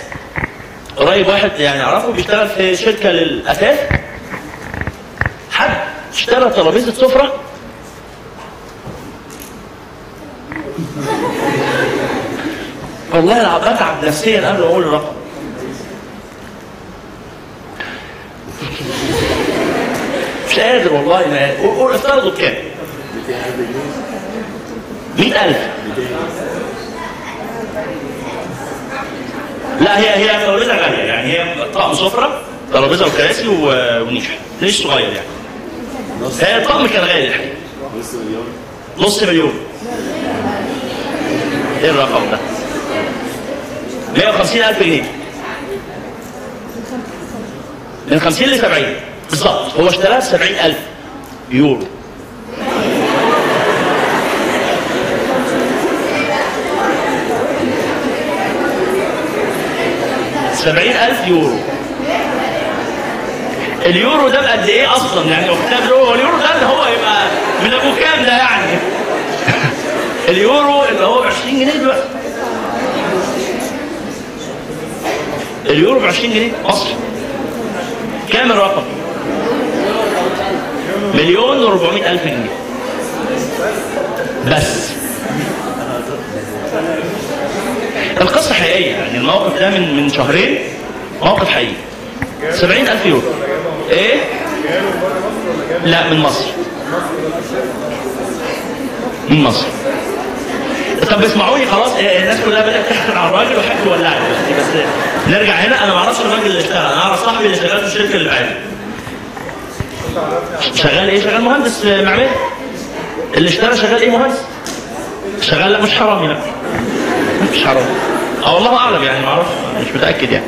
قريب واحد يعني أعرفه بيشتغل في شركة للاثاث حد اشترى ترابيزة سفرة [laughs] والله العظيم بتعب نفسيا قبل ما أقول الرقم. [laughs] مش قادر والله ما قول- افترضوا بكام؟ 100000 لا هي هي ترابيزه غالية. يعني هي طقم سفرة ترابيزة وكراسي و- ونيش نيش صغير يعني؟ هي الطقم كان غالي. الحقيقة نص مليون. إيه الرقم ده؟ 150 ألف جنيه. من 50 ل 70 بالظبط. هو اشتراها ب 70 ألف يورو. سبعين ألف يورو. اليورو ده بقد إيه أصلا؟ يعني له هو اليورو ده اللي هو يبقى من أبو كام ده يعني. اليورو اللي هو ب 20 جنيه دلوقتي. اليورو ب 20 جنيه مصري. كام الرقم؟ مليون و 400 ألف جنيه. بس. القصة حقيقية يعني الموقف ده من من شهرين. موقف حقيقي. 70 ألف يورو. إيه؟ لا من مصر. من مصر. طب اسمعوني خلاص إيه، الناس كلها بدأت تحكي على الراجل وحكي ولعني بس نرجع هنا. أنا ما أعرفش الراجل اللي اشتغل أنا أعرف صاحبي اللي شغال في الشركة اللي معايا. شغال إيه؟ شغال مهندس معماري. اللي اشترى شغال إيه؟ مهندس؟ شغال لا مش حرامي لا. مش حرامي. آه والله أعلم يعني ما أعرفش مش متأكد يعني.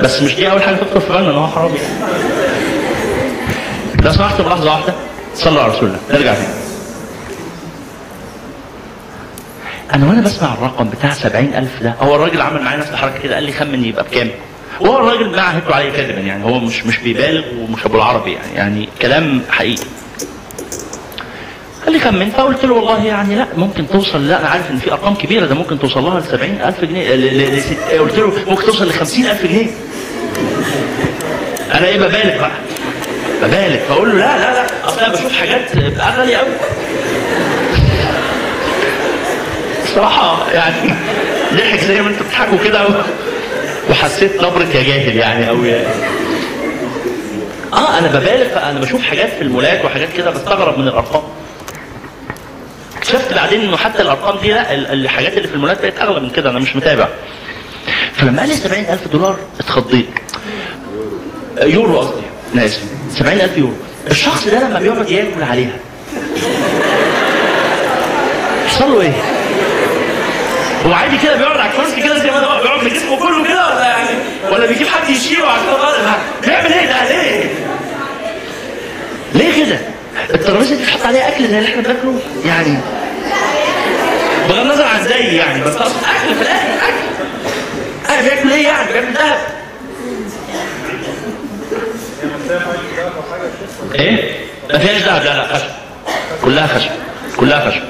بس مش دي أول حاجة تخطر في بالنا إن هو حرامي. لو سمحت بلحظة واحدة. صلوا على رسول الله. نرجع تاني. أنا وأنا بسمع الرقم بتاع 70000 ده. هو الراجل عمل معايا نفس الحركة كده قال لي خمن يبقى بكام؟ وهو الراجل ما عهدته عليه كذبا يعني هو مش مش بيبالغ ومش أبو العربي يعني يعني كلام حقيقي. قال لي خمن فقلت له والله يعني لا ممكن توصل لا أنا عارف إن في أرقام كبيرة ده ممكن توصل لها ل 70000 جنيه ل- ل- قلت له ممكن توصل ل 50000 جنيه. أنا إيه ببالغ بقى؟ ببالغ فأقول له لا لا لا أصل أنا بشوف حاجات غالية قوي الصراحة يعني ضحك زي ما أنتوا بتضحكوا كده. وحسيت نبرة يا جاهل يعني أو يا آه أنا ببالغ أنا بشوف حاجات في المولات وحاجات كده بستغرب من الأرقام. اكتشفت بعدين إنه حتى الأرقام دي لا ال- الحاجات اللي في المولات بقت أغلى من كده أنا مش متابع. فلما قال لي 70000 دولار اتخضيت. يورو قصدي. أنا اسف 70000 يورو. الشخص ده لما بيقعد ياكل عليها. يحصل له إيه؟ هو عادي كده بيقعد على الكرسي كده زي ما أنا بيقعد بجسمه كله كده ولا يعني ولا بيجيب حد يشيله عشان بيعمل إيه ده ليه؟ ليه كده؟ الترابيزة دي بتحط عليها أكل زي اللي إحنا بناكله يعني بغض النظر عن زي يعني بس أصلا أكل في الآخر أكل أنا بياكل إيه يعني؟ بياكل دهب إيه؟ ما فيهاش دهب لا لا خشب كلها خشب كلها خشب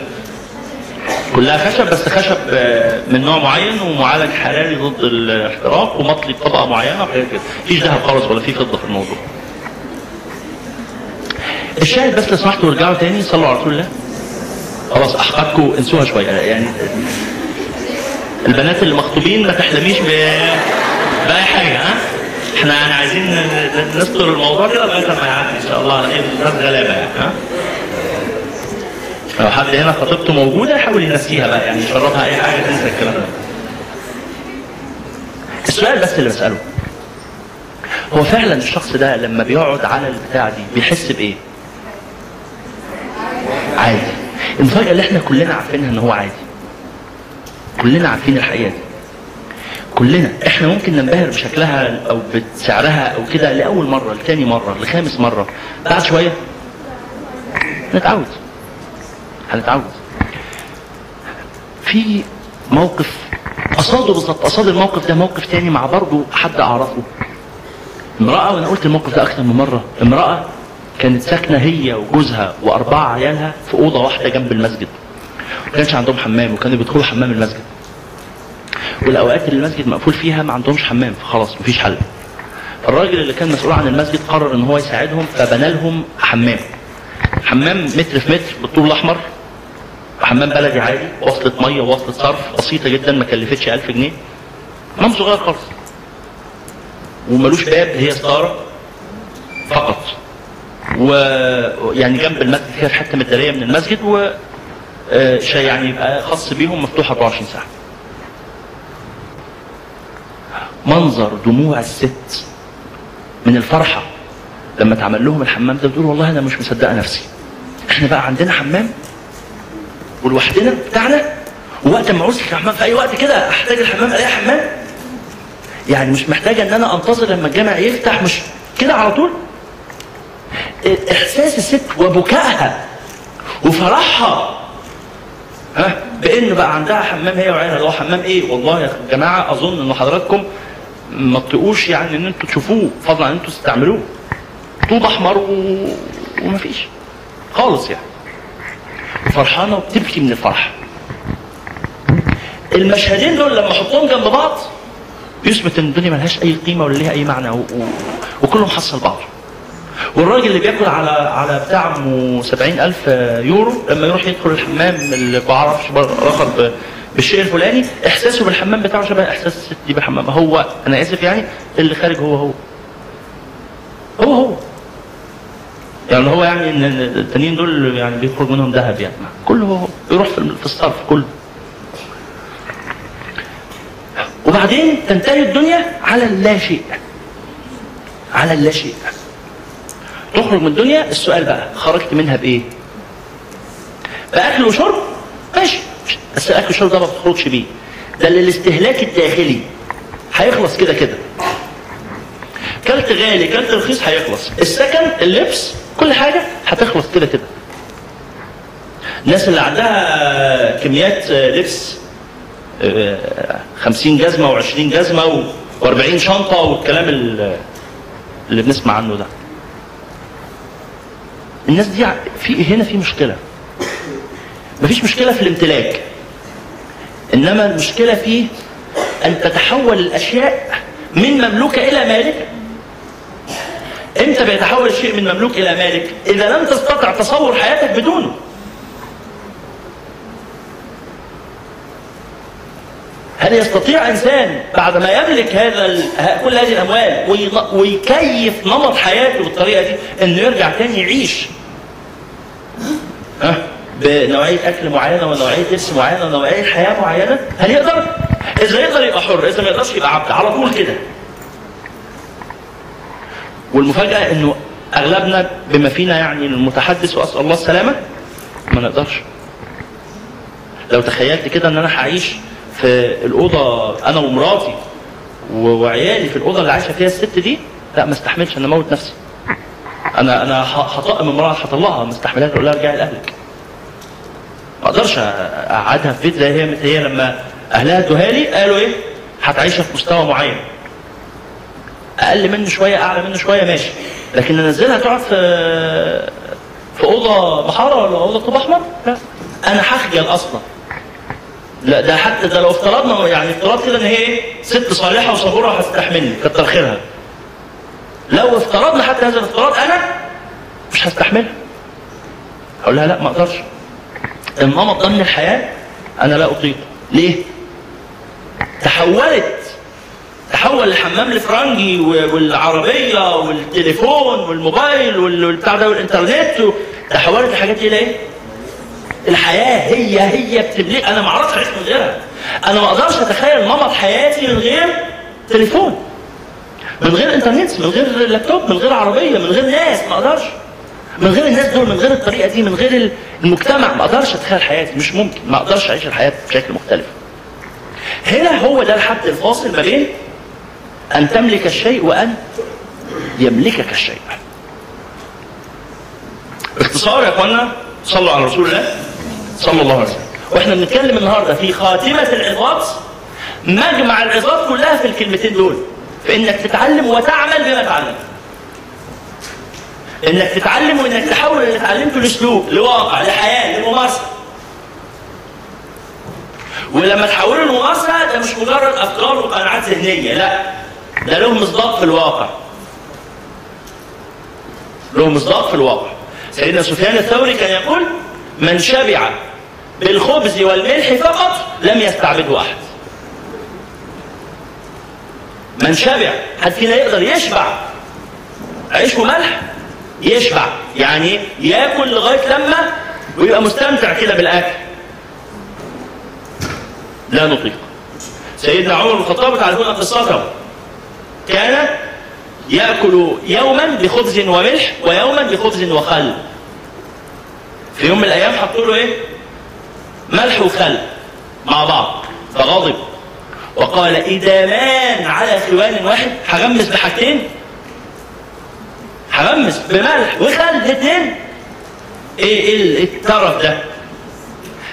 كلها خشب بس خشب آه، من نوع معين ومعالج حراري ضد الاحتراق ومطلي بطبقه معينة وحاجات كده. مفيش ذهب خالص ولا في فضة في الموضوع. الشاهد بس لو سمحتوا ارجعوا تاني صلوا على رسول الله. خلاص احقادكم انسوها شوية. يعني البنات اللي مخطوبين ما تحلميش ب بأي حاجة ها؟ إحنا عايزين نستر الموضوع كده لغاية ما يعدي إن شاء الله. إيه الناس غلابة يعني ها؟ لو حد هنا خطيبته موجودة يحاول ينسيها بقى يعني يشربها أي حاجة تنسى الكلام ده. السؤال بس اللي بسأله هو فعلا الشخص ده لما بيقعد على البتاع دي بيحس بإيه؟ عادي. المفاجاه اللي إحنا كلنا عارفينها إن هو عادي. كلنا عارفين الحقيقة دي. كلنا. إحنا ممكن ننبهر بشكلها أو بسعرها أو كده لأول مرة لتاني مرة لخامس مرة بعد شوية نتعود. هنتعود. في موقف قصاده بالظبط. قصاد الموقف ده موقف تاني مع برضه حد أعرفه. امرأة وأنا قلت الموقف ده أكتر من مرة. امرأة كانت ساكنة هي وجوزها وأربعة عيالها في أوضة واحدة جنب المسجد. ما كانش عندهم حمام وكانوا بيدخلوا حمام المسجد. والأوقات اللي المسجد مقفول فيها ما عندهمش حمام. فخلاص مفيش حل. الراجل اللي كان مسؤول عن المسجد قرر إن هو يساعدهم فبنى لهم حمام. حمام متر في متر بالطول الأحمر. حمام بلدي عادي وصلة مية ووصلة صرف بسيطة جدا ما كلفتش 1000 جنيه حمام صغير خالص وملوش باب هي ستارة فقط ويعني جنب المسجد كده في حتة متداريه من المسجد و آه، يعني يبقى خاص بيهم مفتوح 24 ساعة. منظر دموع الست من الفرحة لما اتعمل لهم الحمام ده بتقول والله أنا مش مصدقة نفسي. إحنا بقى عندنا حمام ولوحدنا بتاعنا. ووقت ما عوزت الحمام في أي وقت كده أحتاج الحمام الاقي حمام. يعني مش محتاجة إن أنا أنتظر لما الجامع يفتح مش كده على طول؟ إحساس الست وبكائها وفرحها. ها؟ بإن بقى عندها حمام هي وعيالها. اللي هو حمام إيه؟ والله يا جماعة أظن إن حضراتكم ما تطيقوش يعني إن أنتوا تشوفوه فضلا إن أنتوا تستعملوه. طوب أحمر و... ومفيش خالص يعني. فرحانة وبتبكي من الفرح. المشهدين دول لما احطهم جنب بعض يثبت إن الدنيا ملهاش أي قيمة ولا ليها أي معنى و... و... وكله محصل بعضه والراجل اللي بياكل على على بتاع امه 70000 يورو لما يروح يدخل الحمام اللي ما بعرفش اخر ب- بالشيء الفلاني إحساسه بالحمام بتاعه شبه إحساس الست دي بالحمام. هو أنا آسف يعني اللي خارج هو هو. هو هو. يعني هو يعني إن التانيين دول يعني بيخرج منهم ذهب يعني. كله يروح في الصرف كله. وبعدين تنتهي الدنيا على اللا شيء. على اللا شيء. تخرج من الدنيا السؤال بقى خرجت منها بإيه؟ بأكل وشرب؟ ماشي. بس الاكل والشرب ده ما بتخرجش بيه. ده اللي الاستهلاك الداخلي. هيخلص كده كده. كلت غالي كلت رخيص هيخلص. السكن اللبس كل حاجة هتخلص كده كده. الناس اللي عندها كميات لبس آه، 50 جزمة و20 جزمة و40 شنطة والكلام ال- اللي بنسمع عنه ده. الناس دي في هنا في مشكلة. مفيش مشكلة في الامتلاك. إنما المشكلة في أن تتحول الأشياء من مملوكة إلى مالكة. إمتى بيتحول الشيء من مملوك إلى مالك إذا لم تستطع تصور حياتك بدونه. هل يستطيع إنسان بعد ما يملك هذا كل هذه الأموال ويكيف نمط حياته بالطريقة دي إنه يرجع تاني يعيش؟ ها؟ بنوعية أكل معينة ونوعية لبس معينة ونوعية حياة معينة؟ هل يقدر؟ إذا يقدر يبقى حر إذا ما يقدرش يبقى عبد على طول كده. والمفاجأة إنه أغلبنا بما فينا يعني المتحدث وأسأل الله السلامة ما نقدرش. لو تخيلت كده إن أنا هعيش في الأوضة أنا ومراتي وعيالي في الأوضة اللي عايشة فيها الست دي لا ما استحملش أنا أموت نفسي. أنا أنا هطقم امراه هطلعها ما استحملهاش أقول لها ارجعي لأهلك. ما أقدرش أقعدها في بيت زي هي هي لما أهلها ادوها لي قالوا إيه؟ هتعيشها في مستوى معين. أقل منه شوية أعلى منه شوية ماشي. لكن انزلها تقعد في في أوضة محاره ولا أوضة طوب أحمر؟ لا. أنا هخجل أصلا. لا ده حتى ده لو افترضنا يعني افتراض كده إن هي إيه؟ ست صالحة وصبوره هتستحملني كتر خيرها. لو افترضنا حتى هذا الافتراض أنا مش هستحملها. هقول لها لا ما أقدرش. النمط ده من الحياة أنا لا اطيقه ليه؟ تحولت تحول الحمام الفرنجي والعربية والتليفون والموبايل وال- والبتاع ده والإنترنت تحولت الحاجات دي لايه؟ الحياة هي هي بتملك أنا ما أعرفش اعيش من غيرها. أنا ما أقدرش أتخيل نمط حياتي من غير تليفون. من غير إنترنت من غير لابتوب من غير عربية من غير ناس ما أقدرش. من غير الناس دول من غير الطريقة دي من غير المجتمع ما أقدرش أتخيل حياتي. مش ممكن. ما أقدرش أعيش الحياة بشكل مختلف. هنا هو ده الحد الفاصل ما بين أن تملك الشيء وأن يملكك الشيء. باختصار يا أخوانا صلوا على رسول الله. صلى الله عليه وسلم. وإحنا بنتكلم النهارده في خاتمة العظات مجمع العظات كلها في الكلمتين دول. في انك تتعلم وتعمل بما تعلم. إنك تتعلم وإنك تحول اللي اتعلمته لأسلوب لواقع لحياة لممارسة. ولما تحوله لممارسة ده مش مجرد أفكار وقناعات ذهنية لا. ده له مصداق في الواقع. له مصداق في الواقع. سيدنا سفيان الثوري كان يقول من شبع بالخبز والملح فقط لم يستعبده أحد. من شبع حد فينا يقدر يشبع؟ عيش وملح يشبع. يعني ياكل لغاية لما ويبقى مستمتع كده بالأكل. لا نطيق. سيدنا عمر بن الخطاب تعرفون قصته؟ كان يأكل يوما بخبز وملح ويوما بخبز وخل. في يوم من الأيام حطوا له إيه؟ ملح وخل مع بعض. فغضب. وقال إذا مان على ثوان واحد هغمس بحاجتين. هغمس بملح وخل الاثنين. إيه إيه الترف ده؟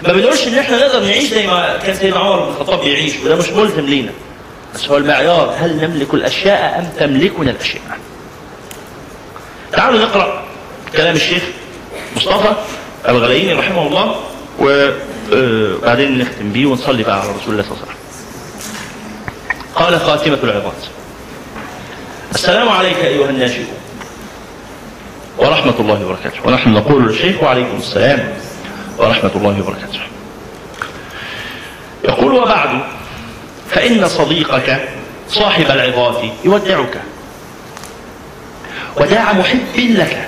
ما بنقولش إن إحنا نقدر نعيش زي ما كان سيدنا عمر بن الخطاب بيعيش وده مش ملزم لينا. بس هو المعيار هل نملك الأشياء أم تملكنا الأشياء؟ تعالوا نقرأ كلام الشيخ مصطفى الغلايني رحمه الله وبعدين نختم بيه ونصلي بقى على رسول الله صلى الله عليه وسلم. قال خاتمة العظات. السلام عليك أيها الناشئ ورحمة الله وبركاته. ونحن نقول للشيخ وعليكم السلام ورحمة الله وبركاته. يقول وبعد فإن صديقك صاحب العظات يودعك. وداع محب لك.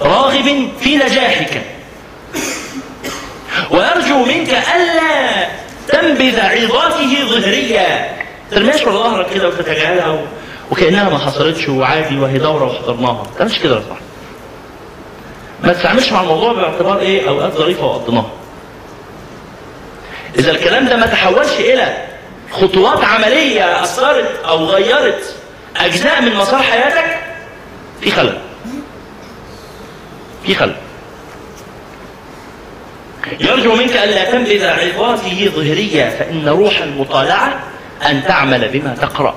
راغب في نجاحك. ويرجو منك ألا تنبذ عظاته ظهريا. ترميش ورا ظهرك كده وتتجاهلها. وكأنها ما حصلتش وعادي وهي دورة وحضرناها. ما تعملش كده يا صاحبي. ما تتعاملش مع الموضوع باعتبار إيه؟ أوقات ظريفة وقضيناها إذا الكلام ده ما تحولش إلى خطوات عملية أثرت أو غيرت أجزاء من مسار حياتك في خلل. في خلل. يرجو منك الا تنبذ عظاته ظهرية فإن روح المطالعه أن تعمل بما تقرأ.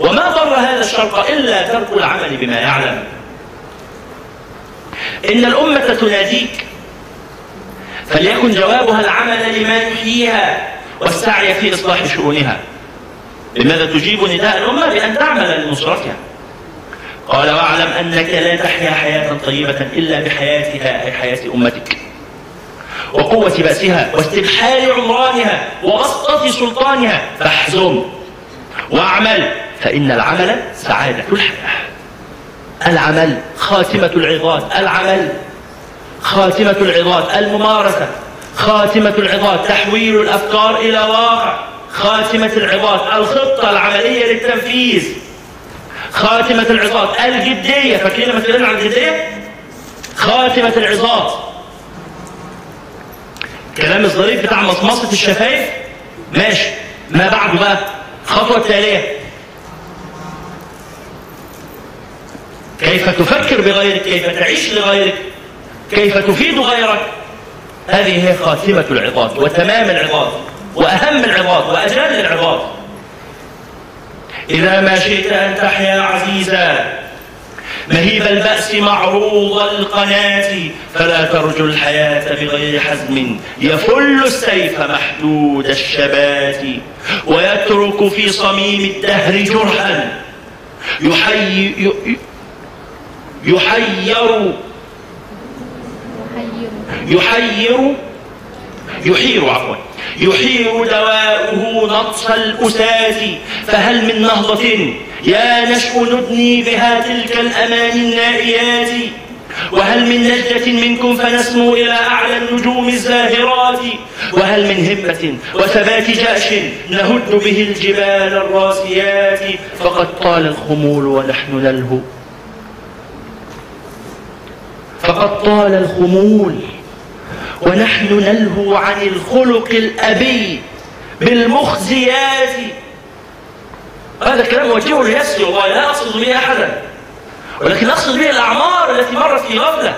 وما ضر هذا الشرط إلا ترك العمل بما يعلم. إن الأمة تناديك فليكن جوابها العمل لما يحييها والسعي في إصلاح شؤونها. لماذا تجيب نداء الأمة بأن تعمل لنصرتها قال واعلم أنك لا تحيا حياة طيبة إلا بحياتها أي حياة أمتك. وقوة بأسها واستبحال عمرانها وبسطة سلطانها فاحزم واعمل فإن العمل سعادة الحياة. العمل خاتمة العظات العمل خاتمة العظات الممارسة. خاتمة العظات تحويل الأفكار إلى واقع. خاتمة العظات الخطة العملية للتنفيذ. خاتمة العظات الجدية. فاكرين لما تكلمنا عن الجدية؟ خاتمة العظات كلام الظريف بتاع مصمصة الشفايف؟ ماشي. ما بعده بقى؟ الخطوة التالية. كيف تفكر بغيرك؟ كيف تعيش لغيرك؟ كيف تفيد غيرك؟ هذه هي خاتمة العظات وتمام العظات وأهم العظات وأجل العظات. إذا ما شئت أن تحيا عزيزا مهيب البأس معروض القناة فلا ترجو الحياة بغير حزم. يفل السيف محدود الشبات ويترك في صميم الدهر جرحا. يحي يحير يحير. يحير. عفوا. يحير دواؤه نطس الأساس فهل من نهضة؟ يا نشء ندني بها تلك الأمان النائيات. وهل من نجدة منكم فنسمو إلى أعلى النجوم الزاهرات؟ وهل من همة وثبات جأش نهد به الجبال الراسيات؟ فقد طال الخمول ونحن نلهو. فقد طال الخمول. ونحن نلهو عن الخلق الأبي بالمخزيات. هذا الكلام موجهه لنفسي والله لا أقصد به أحدا. ولكن أقصد به الأعمار التي مرت في غفلة.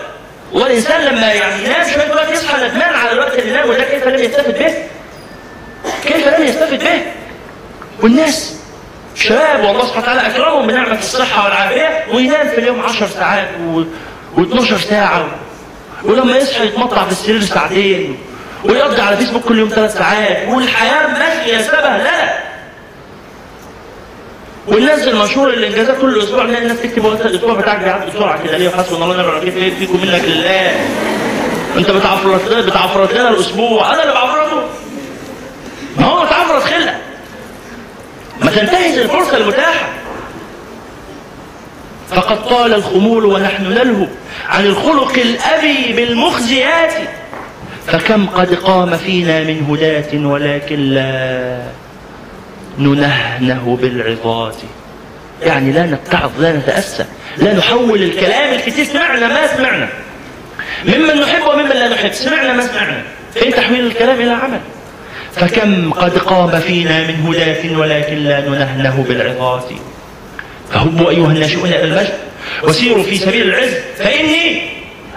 والإنسان لما يعني ينام شوية وقت يصحى ندمان على الوقت اللي نام؟ وده كيف لم يستفد به؟ كيف لم يستفد به؟ والناس شباب والله سبحانه وتعالى أكرمهم بنعمة الصحة والعافية وينام في اليوم 10 ساعات و... و12 ساعة. ولما يصحى يتمطع في السرير ساعتين ويقضي على فيسبوك كل يوم ثلاث ساعات والحياة ماشية سبه لا. وننزل مشهور الانجازات كل أسبوع نلاقي الناس تكتب وقت الأسبوع بتاعك بيعدي بسرعة كده. ليه حسبنا الله ونعم الوكيل إيه فيكم منك لله. أنت بتعفرت لنا بتعفرت لنا الأسبوع. أنا اللي بعفرته. ما هو متعفرت خلق ما تنتهز الفرصة المتاحة. فقد طال الخمول ونحن نلهو عن الخلق الأبي بالمخزيات. فكم قد قام فينا من هداة ولكن لا ننهنه بالعظات. يعني لا نتعظ لا نتأسى لا نحول الكلام الكثير. سمعنا ما سمعنا. ممن نحب وممن لا نحب. سمعنا ما سمعنا. فين تحويل الكلام إلى عمل؟ فكم قد قام فينا من هداة ولكن لا ننهنه بالعظات. فهبوا أيها الناشئون إلى المجد وسيروا في سبيل العز فإني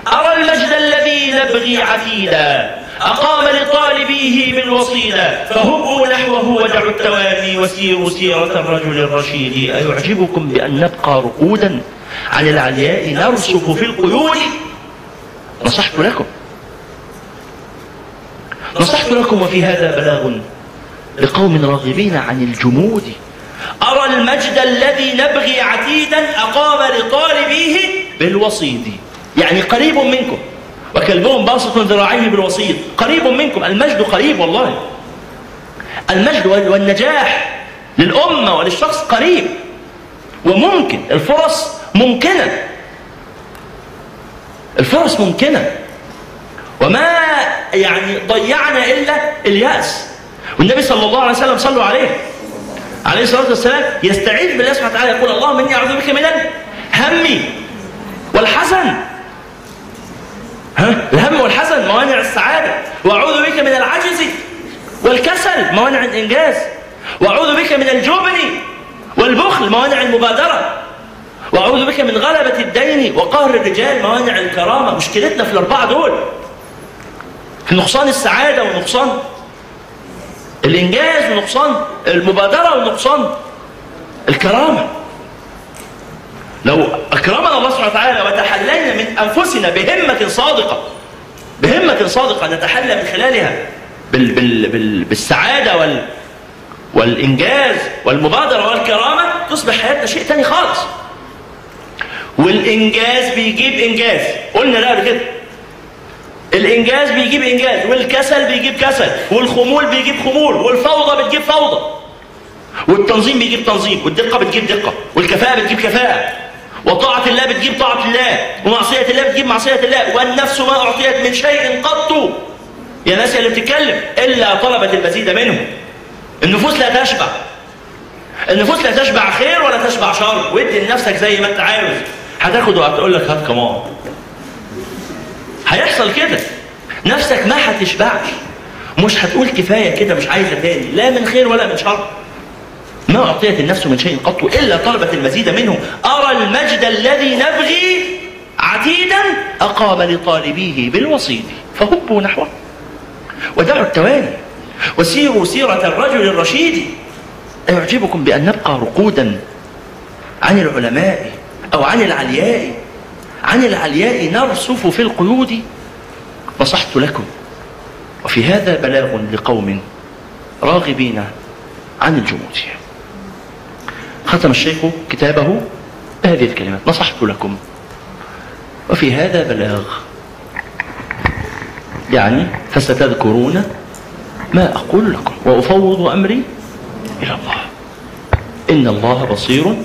أرى المجد الذي نبغي عتيدا أقام لطالبيه بالوصيلة فهبوا نحوه ودعوا التواني وسيروا سيرة الرجل الرشيد. أيعجبكم بأن نبقى رقودا عن العلياء نرسف في القيود؟ نصحت لكم. نصحت لكم وفي هذا بلاغ لقوم راغبين عن الجمود. أرى المجد الذي نبغي عتيدا أقام لطالبيه بالوصيد. يعني قريب منكم وكلبهم باسط ذراعيه بالوصيد. قريب منكم المجد قريب والله. المجد والنجاح للأمة وللشخص قريب. وممكن الفرص ممكنة. الفرص ممكنة. وما يعني ضيعنا إلا اليأس. والنبي صلى الله عليه وسلم صلوا عليه. عليه الصلاة والسلام يستعيذ بالله سبحانه وتعالى يقول اللهم إني أعوذ بك من الهم والحزن. ها؟ الهم والحزن موانع السعادة. وأعوذ بك من العجز والكسل موانع الإنجاز. وأعوذ بك من الجبن والبخل موانع المبادرة. وأعوذ بك من غلبة الدين وقهر الرجال موانع الكرامة. مشكلتنا في الأربعة دول في نقصان السعادة ونقصان الإنجاز ونقصان المبادرة ونقصان الكرامة. لو أكرمنا الله سبحانه وتعالى وتحلينا من أنفسنا بهمة صادقة بهمة صادقة نتحلى من خلالها بال بال بال بالسعادة وال والإنجاز والمبادرة والكرامة تصبح حياتنا شيء تاني خالص. والإنجاز بيجيب إنجاز. قلنا ده قبل كده. الإنجاز بيجيب إنجاز والكسل بيجيب كسل والخمول بيجيب خمول والفوضى بتجيب فوضى. والتنظيم بيجيب تنظيم والدقة بتجيب دقة والكفاءة بتجيب كفاءة. وطاعة الله بتجيب طاعة الله ومعصية الله بتجيب معصية الله والنفس ما أعطيت من شيء قط. يا ناس اللي بتتكلم إلا طلبت المزيد منه النفوس لا تشبع. النفوس لا تشبع خير ولا تشبع شر. وادي لنفسك زي ما أنت عاوز. هتاخد وهتقول لك هات كمان. هيحصل كده. نفسك ما هتشبعش. مش هتقول كفاية كده مش عايزة تاني. لا من خير ولا من شر. ما أعطيت النفس من شيء قط إلا طلبت المزيد منه أرى المجد الذي نبغي عتيدا أقام لطالبيه بالوصيد. فهبوا نحوه. ودعوا التواني. وسيروا سيرة الرجل الرشيد. أيعجبكم بأن نبقى رقودا عن العلماء أو عن العلياء؟ عن العلياء نرسف في القيود. نصحت لكم. وفي هذا بلاغ لقوم راغبين عن الجمود. ختم الشيخ كتابه بهذه الكلمات. نصحت لكم. وفي هذا بلاغ. يعني فستذكرون ما أقول لكم. وأفوض أمري إلى الله. إن الله بصير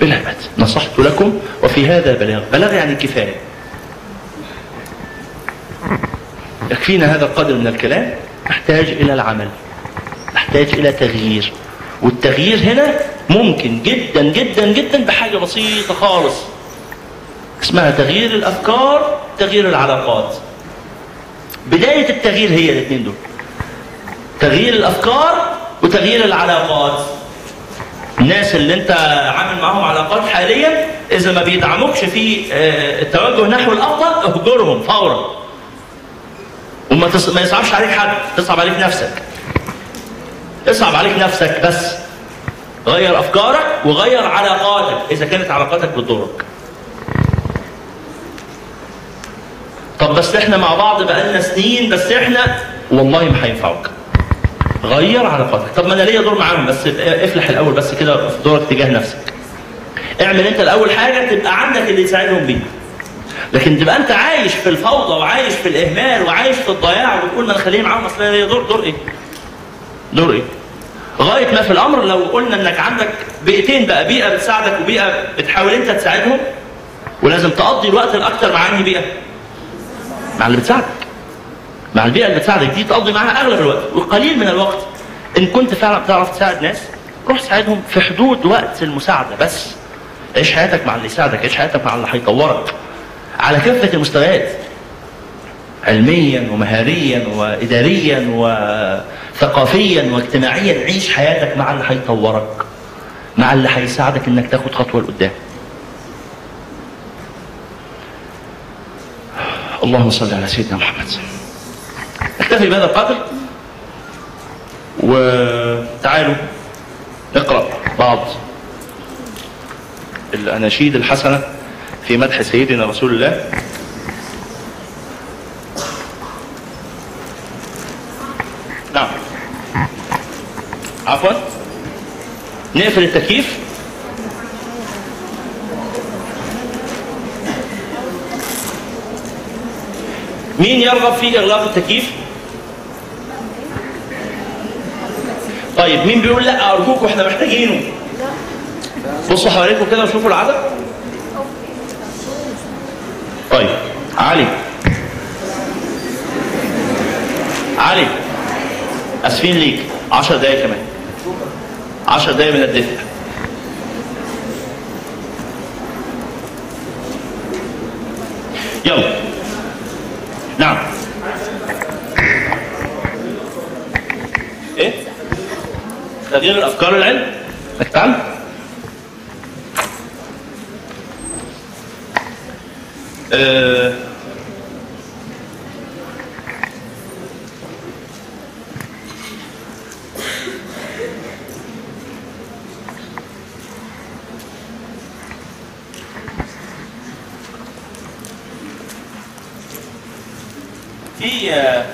بالعباد نصحت لكم وفي هذا بلاغ. بلاغ يعني كفاية. يكفينا هذا القدر من الكلام؟ نحتاج إلى العمل. نحتاج إلى تغيير. والتغيير هنا ممكن جدا جدا جدا بحاجة بسيطة خالص. اسمها تغيير الأفكار تغيير العلاقات. بداية التغيير هي الاثنين دول. تغيير الأفكار وتغيير العلاقات. الناس اللي انت عامل معاهم علاقات حاليا إذا ما بيدعموكش في آه، التوجه نحو الأفضل اهجرهم فورا. وما تص... ما يصعبش عليك حد تصعب عليك نفسك. اصعب عليك نفسك بس. غير أفكارك وغير علاقاتك إذا كانت علاقاتك بتضرك. طب بس إحنا مع بعض بقالنا سنين بس إحنا والله ما هينفعوك. غير علاقاتك طب ما أنا ليا دور معاهم بس افلح الأول بس كده في دورك تجاه نفسك اعمل أنت الأول حاجة تبقى عندك اللي يساعدهم بيه لكن تبقى أنت عايش في الفوضى وعايش في الإهمال وعايش في الضياع وتقول ما أنا خليني معاهم أصل أنا ليا دور دور إيه؟ دور إيه؟ غاية ما في الأمر لو قلنا إنك عندك بيئتين بقى بيئة بتساعدك وبيئة بتحاول أنت تساعدهم ولازم تقضي الوقت الاكثر مع أنهي بيئة؟ مع اللي بتساعدك مع البيئة اللي بتساعدك دي تقضي معاها أغلب الوقت وقليل من الوقت. إن كنت فعلا بتعرف تساعد ناس روح ساعدهم في حدود وقت المساعدة بس. عيش حياتك مع اللي يساعدك عيش حياتك مع اللي هيطورك. على كافه المستويات علميا ومهاريا واداريا وثقافيا واجتماعيا عيش حياتك مع اللي هيطورك. مع اللي هيساعدك إنك تاخد خطوة لقدام. اللهم صل على سيدنا محمد. نكتفي بهذا القدر وتعالوا نقرا بعض الأناشيد الحسنة في مدح سيدنا رسول الله. نعم. عفوا. نقفل التكييف. مين يرغب في إغلاق التكييف؟ طيب مين بيقول لا؟ أرجوكم إحنا محتاجينه. بصوا حواليكم كده وشوفوا العدد. طيب علي. علي آسفين ليك. 10 دقايق كمان. 10 دقايق من الدفء يلا. نعم إيه تغيير الأفكار العلم انك تعلم آه في آه،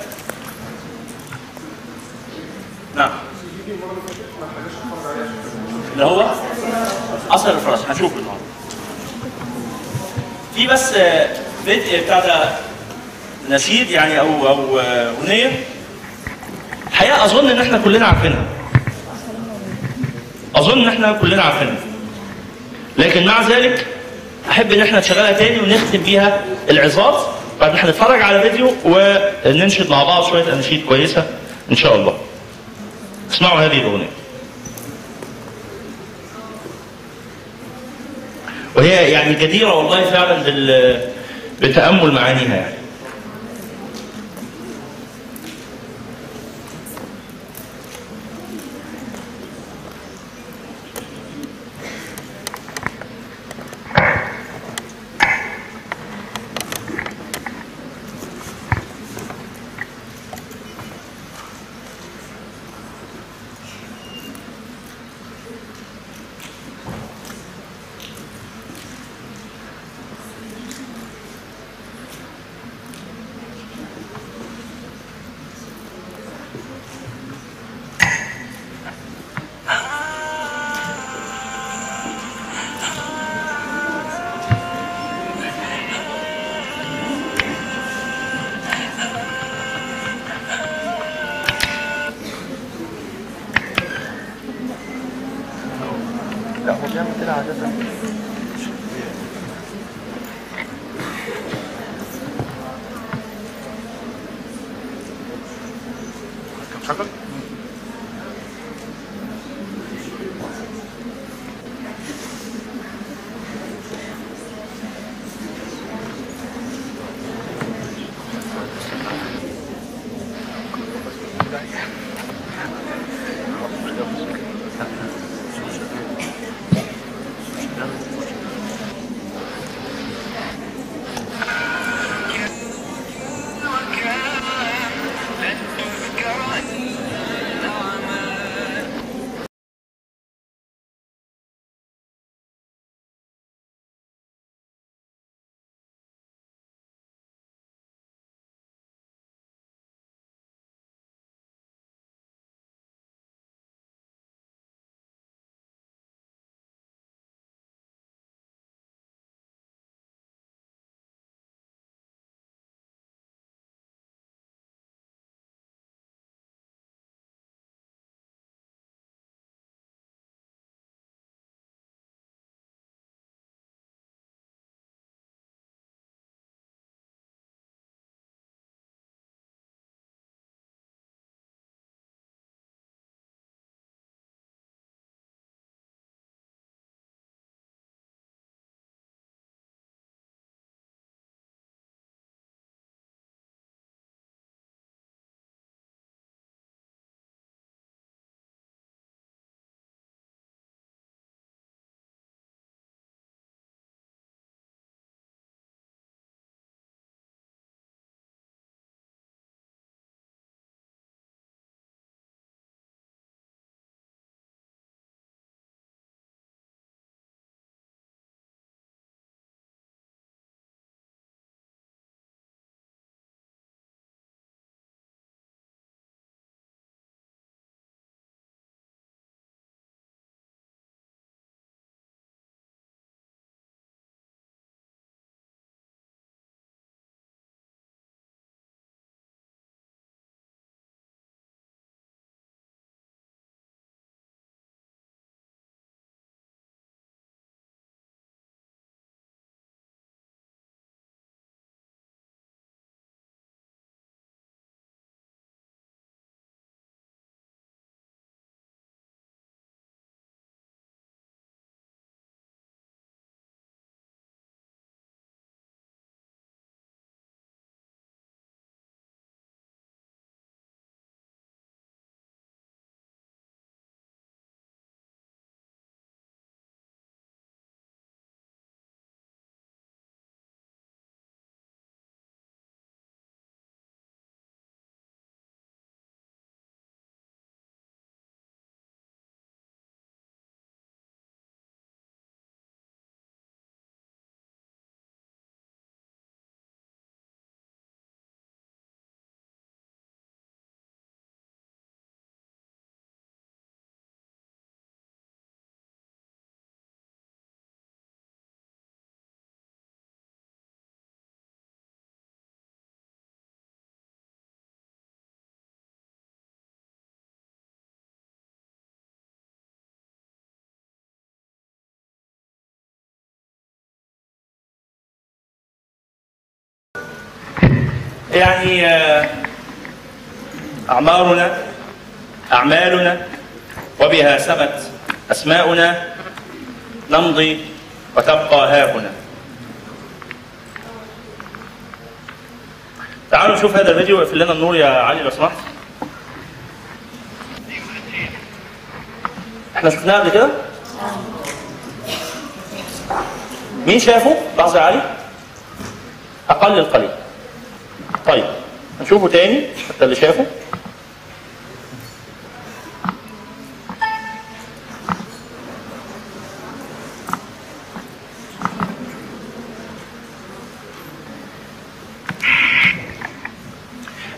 نعم. اللي هو اثر الفرس هنشوف النهارده في بس آه، بدء بتاع ده نشيد يعني أو أو آه، أغنية. الحقيقة أظن إن إحنا كلنا عارفينها. أظن إن إحنا كلنا عارفينها. لكن مع ذلك أحب إن إحنا نشغلها تاني ونختم بيها العظات. بعد ما هنتفرج على فيديو وننشد مع بعض شوية أناشيد كويسة إن شاء الله. اسمعوا هذه الأغنية. وهي يعني جديرة والله فعلا بال بتامل معانيها يعني. يعني آه، أعمارنا أعمالنا وبها سمت أسماؤنا نمضي وتبقى ها هنا تعالوا نشوف هذا الفيديو اقفل لنا النور يا علي لو سمحت إحنا شفناه قبل كده؟ مين شافه؟ لحظة يا علي أقل القليل طيب نشوفه تاني حتى اللي شافه.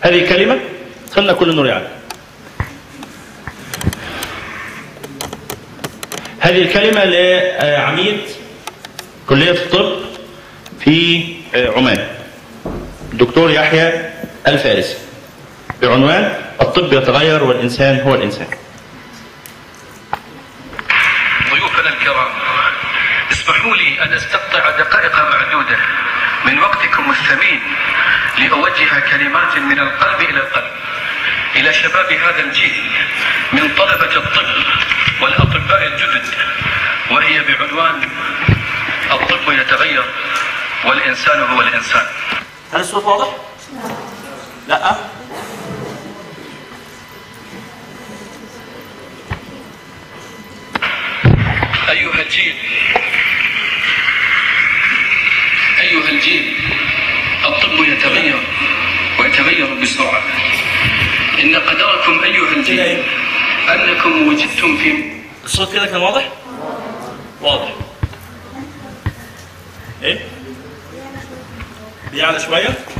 هذه الكلمة خلنا كل النور يعني هذه الكلمة لعميد كلية الطب في عمان. الدكتور يحيى الفارسي. بعنوان الطب يتغير والإنسان هو الإنسان. ضيوفنا الكرام اسمحوا لي أن أستقطع دقائق معدودة. من وقتكم الثمين لأوجه كلمات من القلب إلى القلب. إلى شباب هذا الجيل من طلبة الطب والأطباء الجدد. وهي بعنوان الطب يتغير والإنسان هو الإنسان. هل الصوت واضح؟ لا. أيها الجيل. أيها الجيل. الطب يتغير ويتغير بسرعة. إن قدركم أيها الجيل أنكم وجدتم في الصوت كده كان واضح؟ واضح. إيه؟ بيعلى شوية. ضيوفنا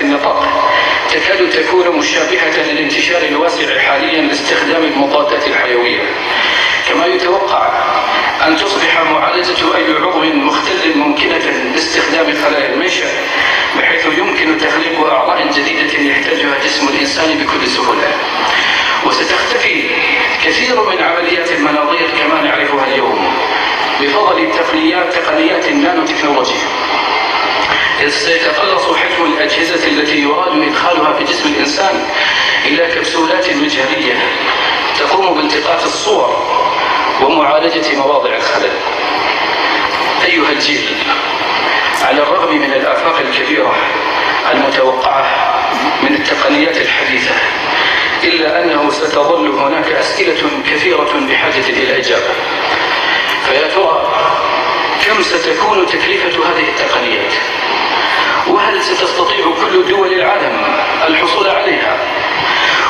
النطاق تكاد تكون مشابهة للانتشار الواسع حاليا لاستخدام المضادات الحيوية. كما يتوقع أن تصبح معالجة أي عضو مختل ممكنة باستخدام خلايا المنشأ بحيث يمكن تخليق أعضاء جديدة يحتاجها جسم الإنسان بكل سهولة. وستختفي كثير من عمليات المناظير كما نعرفها اليوم بفضل تقنيات النانو تكنولوجي سيتقلص حجم الأجهزة التي يراد إدخالها في جسم الإنسان إلى كبسولات مجهرية تقوم بالتقاط الصور ومعالجة مواضع الخلل. أيها الجيل على الرغم من الآفاق الكبيرة المتوقعة من التقنيات الحديثة إلا أنه ستظل هناك أسئلة كثيرة بحاجة إلى إجابة. فيا ترى كم ستكون تكلفة هذه التقنيات؟ وهل ستستطيع كل دول العالم الحصول عليها؟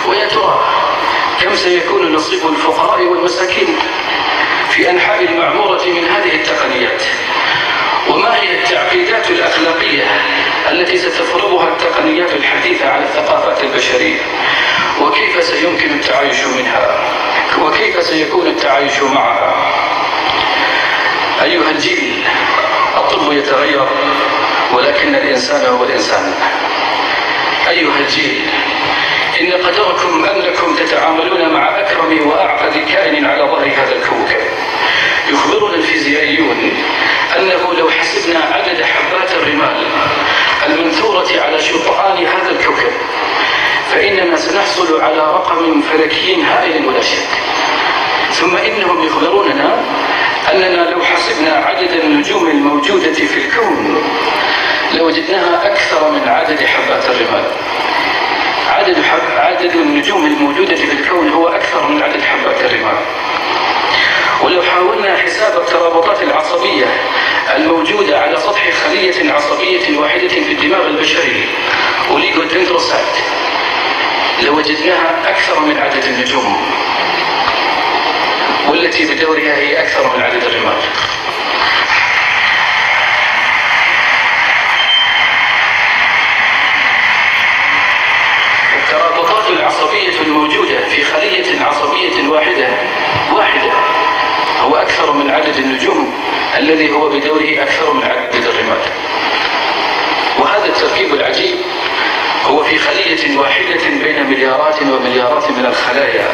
ويا ترى كم سيكون نصيب الفقراء والمساكين في أنحاء المعمورة من هذه التقنيات؟ وما هي التعقيدات الأخلاقية التي ستفرضها التقنيات الحديثة على الثقافات البشرية؟ وكيف سيمكن التعايش منها؟ وكيف سيكون التعايش معها؟ أيها الجيل الطب يتغير. ولكن الإنسان هو الإنسان. أيها الجيل إن قدركم أنكم تتعاملون مع أكرم وأعقد كائن على ظهر هذا الكوكب. يخبرنا الفيزيائيون أنه لو حسبنا عدد حبات الرمال المنثورة على شطآن هذا الكوكب فإننا سنحصل على رقم فلكي هائل ولا شك. ثم إنهم يخبروننا أننا لو حسبنا عدد النجوم الموجودة في الكون لوجدناها أكثر من عدد حبات الرمال عدد, حب عدد النجوم الموجودة في الكون هو أكثر من عدد حبات الرمال ولو حاولنا حساب الترابطات العصبية الموجودة على سطح خلية عصبية واحدة في الدماغ البشري أوليغودندروسايت لوجدناها أكثر من عدد النجوم. والتي بدورها هي أكثر من عدد الرمال. الترابطات العصبية الموجودة في خلية عصبية واحدة واحدة هو أكثر من عدد النجوم الذي هو بدوره أكثر من عدد الرمال. وهذا التركيب العجيب هو في خلية واحدة بين مليارات ومليارات من الخلايا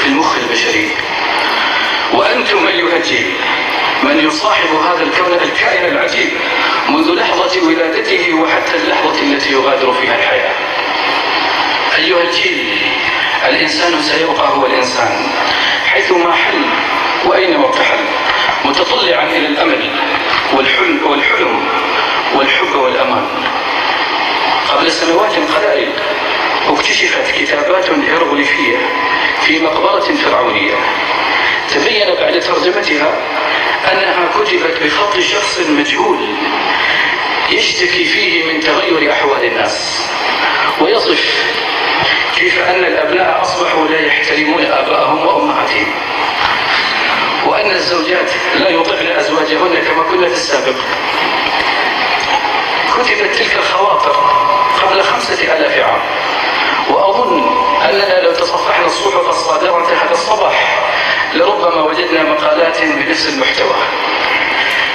في المخ البشري. وأنتم أيها الجيل من يصاحب هذا الكون الكائن العجيب منذ لحظة ولادته وحتى اللحظة التي يغادر فيها الحياة. أيها الجيل الإنسان سيبقى هو الإنسان حيثما حل وأينما ارتحل متطلعا إلى الأمل والحلم والحلم والحب والأمان. قبل سنوات قلائل اكتشفت كتابات هيروغليفية في مقبرة فرعونية. تبين بعد ترجمتها أنها كتبت بخط شخص مجهول يشتكي فيه من تغير أحوال الناس ويصف كيف أن الأبناء أصبحوا لا يحترمون آباءهم وأمهاتهم وأن الزوجات لا يطعن أزواجهن كما كنا في السابق. كتبت تلك الخواطر قبل خمسة آلاف عام. وأظن أننا لو تصفحنا الصحف الصادرة هذا الصباح لربما وجدنا مقالات بنفس المحتوى.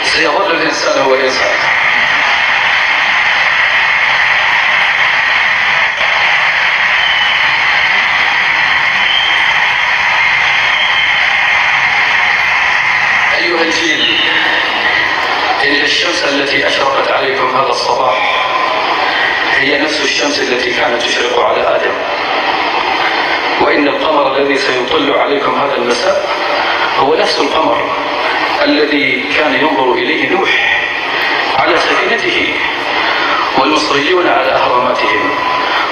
سيظل الإنسان هو الإنسان. أيها الجيل إن الشمس التي أشرقت عليكم هذا الصباح هي نفس الشمس التي كانت تشرق على آدم. وإن القمر الذي سيطل عليكم هذا المساء هو نفس القمر الذي كان ينظر إليه نوح على سفينته والمصريون على أهراماتهم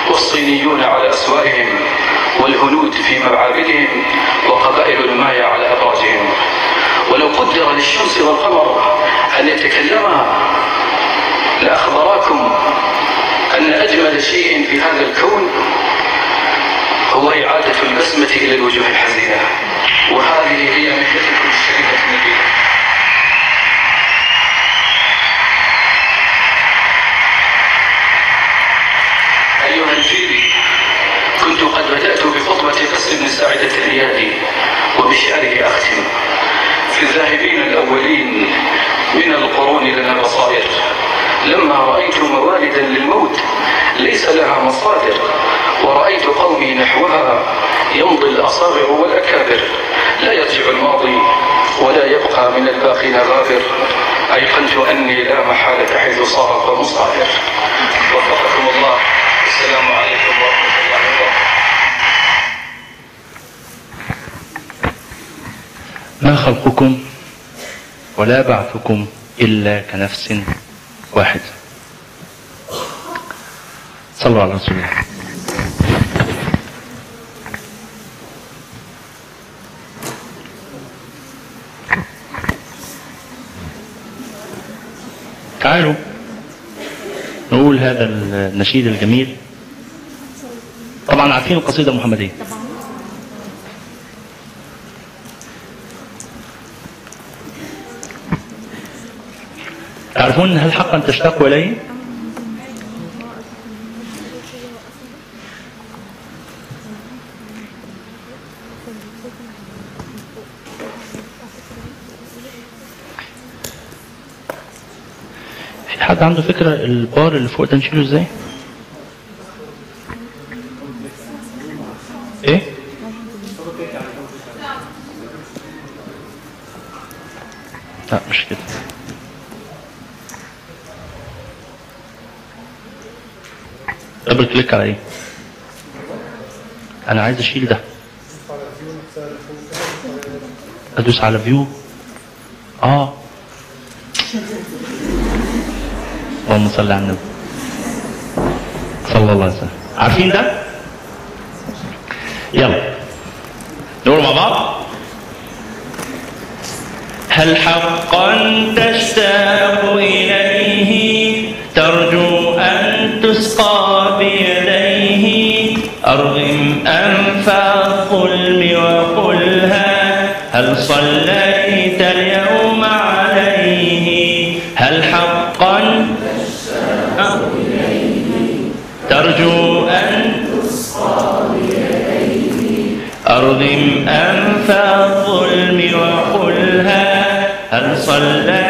والصينيون على أسواقهم والهنود في معابدهم وقبائل المايا على أبراجهم ولو قدر للشمس والقمر أن يتكلما لأخبراكم أن أجمل شيء في هذا الكون هو إعادة البسمة إلى الوجوه الحزينة. وهذه هي مهنتكم الشريفة النبيلة. أيها الجيل كنت قد بدأت بخطبة قصر بن ساعدة الريادي وبشعره أختم. في الذاهبين الأولين من القرون لنا بصائر. لما رأيت موالدا للموت ليس لها مصادر. ورأيت قومي نحوها يمضي الأصاغر والأكابر. لا يرجع الماضي ولا يبقى من الباقين غابر. أيقنت أني لا محالة حيث صار فمصاهر وفقكم الله. السلام عليكم ورحمة الله وبركاته. ما خلقكم ولا بعثكم إلا كنفس واحد. صلوا على رسول الله. تعالوا نقول هذا النشيد الجميل. طبعا عارفين القصيدة المحمدية. تعرفون هل حقا تشتاق إليه؟ في حد عنده فكرة البار اللي فوق ده نشيله إزاي؟ إيه؟ لا مش كده دبل كليك على إيه؟ أنا عايز أشيل ده. أدوس على فيو آه. اللهم صل على النبي. صلى الله عليه وسلم. عارفين ده؟ يلا. نقول مع بعض. هل حقا تشتاق إليه؟ ترجو أن تسقى بيديه. أرغم أنف الظلم وقلها. هل صليت اليوم عليه؟ هل حقا؟ ترجو أن أرغم أنف الظلم وقلها. هل صليت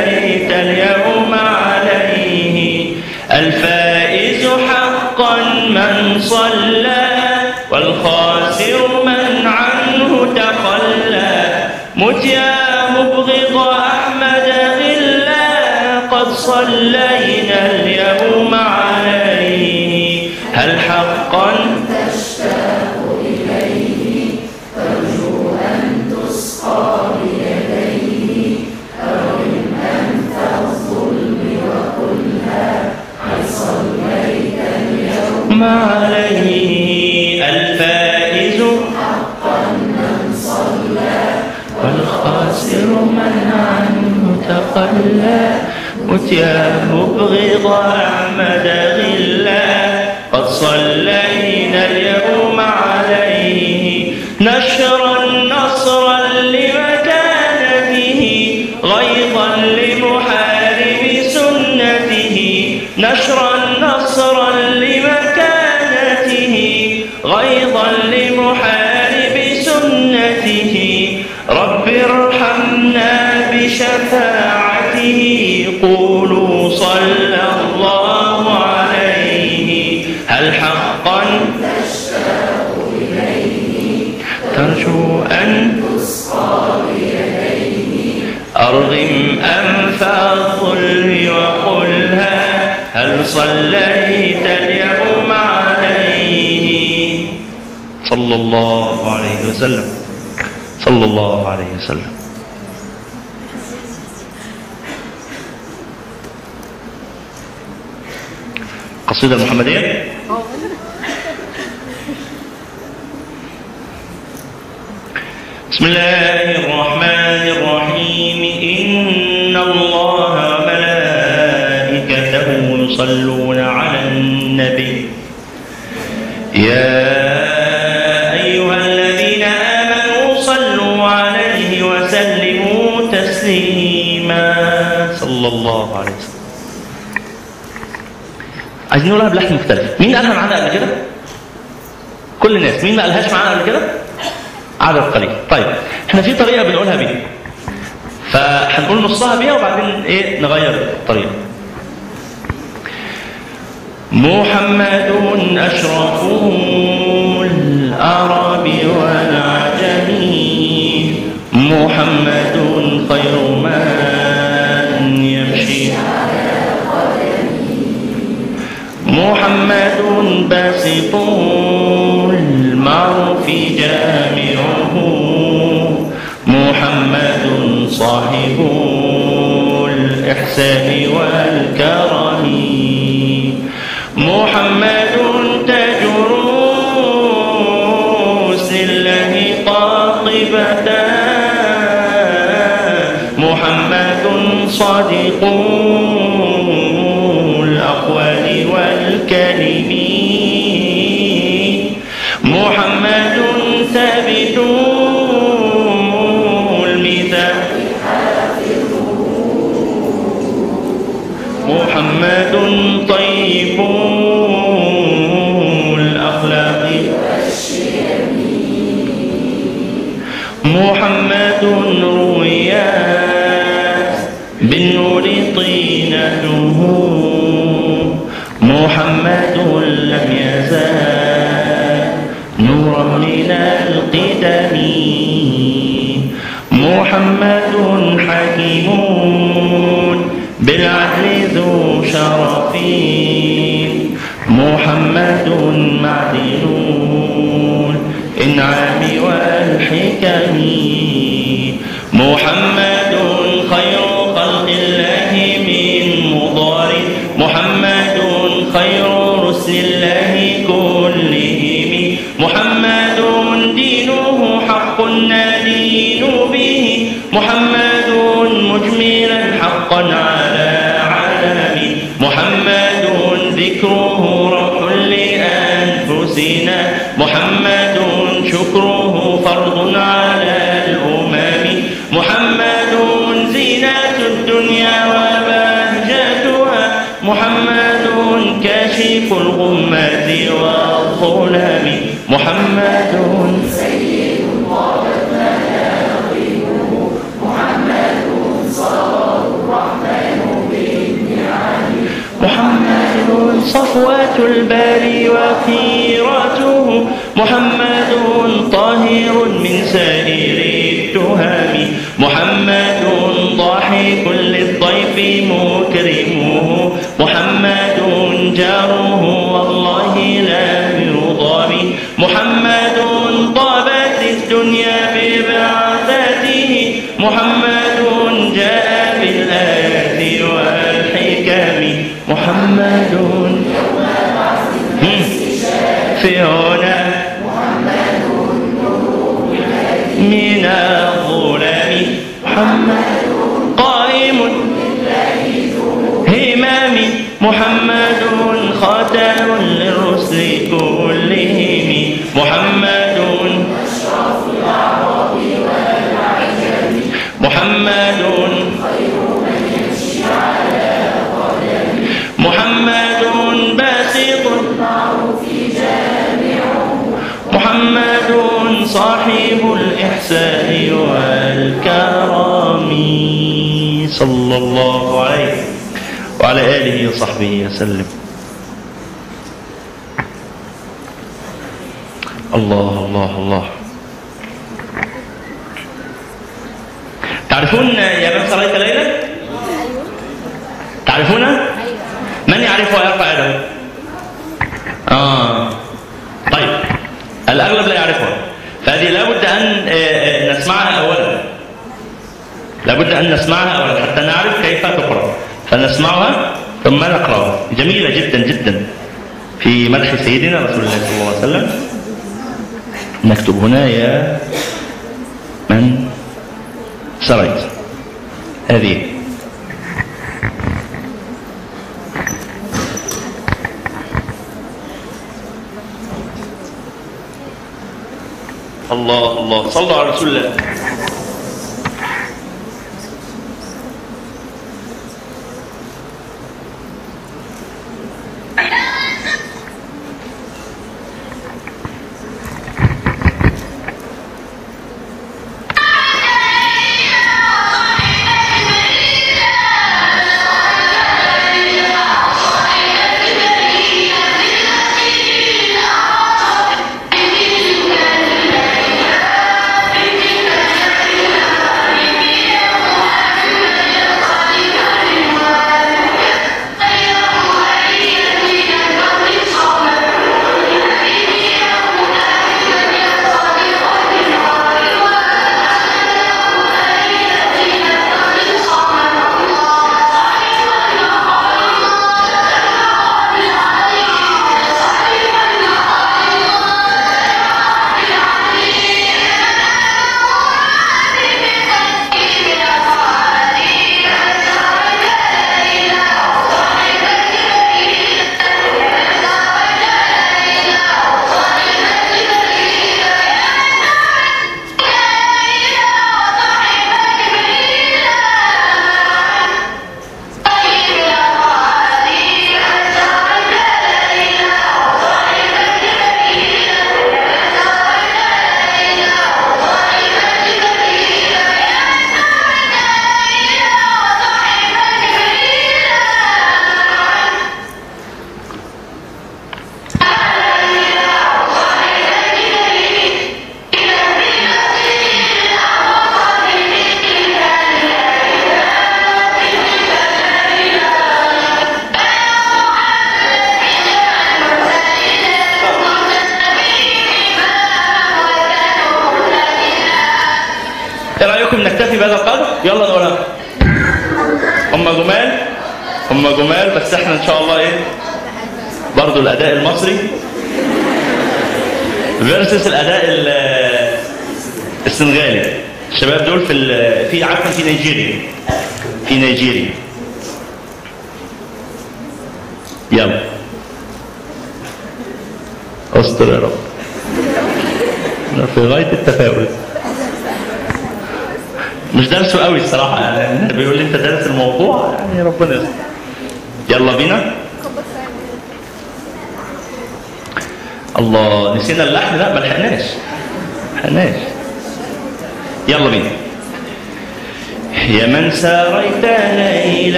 من صلى والخاسر من عنه تخلى. مت يا مبغض أحمد غلا قد صلينا اليوم عليه. هل حقا تخلى مت يا مبغض غلا قد صلينا اليوم عليه نشرا قولوا صلى الله عليه. هل حقا ترجو أن أرغم أنف الظلم وقلها هل صليت اليوم عليه؟ صلى الله عليه وسلم. صلى الله عليه وسلم. القصيدة المحمدية؟ بسم الله الرحمن الرحيم. إن الله ملائكته يصلون عايزين نقولها بلحن مختلف. مين قالها معانا قبل كده؟ كل الناس. مين ما قالهاش معانا قبل كده؟ عدد قليل. طيب إحنا في طريقة بنقولها بيها. فهنقول نصها بيها وبعدين إيه نغير الطريقة محمد أشرف العرب والعجم محمد خير من محمد باسط المعروف جامعه. محمد صاحب الإحسان والكرم. محمد تاج رؤوس الله قاطبة محمد صادق الميزان محمد طيب الأخلاق. محمد رويات بالنور طينته محمد محمد حكيم بالعدل ذو شرف. محمد معدن الإنعام والحكم. محمد محمد محمد صفوة الباري وخيرته محمد طاهر من سائر التهم. محمد ضاحك للضيف مكرمه. محمد جاره والله لا يضام محمد طابت الدنيا ببعثته محمد جاء بالآيات والحكم. محمد في هنا من الظلم. محمد الإحسان والكرم. صلى الله عليه وعلى آله وصحبه وسلم. الله الله الله تعرفون يا من صليت ليلة؟ تعرفون؟ من يعرفها يرفع يده؟ آه طيب الأغلب لا يعرفها فهذه لابد أن نسمعها أولا لابد أن نسمعها أولا حتى نعرف كيف تقرأ فنسمعها ثم نقرأها جميلة جدا جدا. في مدح سيدنا رسول الله صلى الله عليه وسلم. نكتب هنا يا من سريت. هذه. الله الله. صلوا على رسول الله.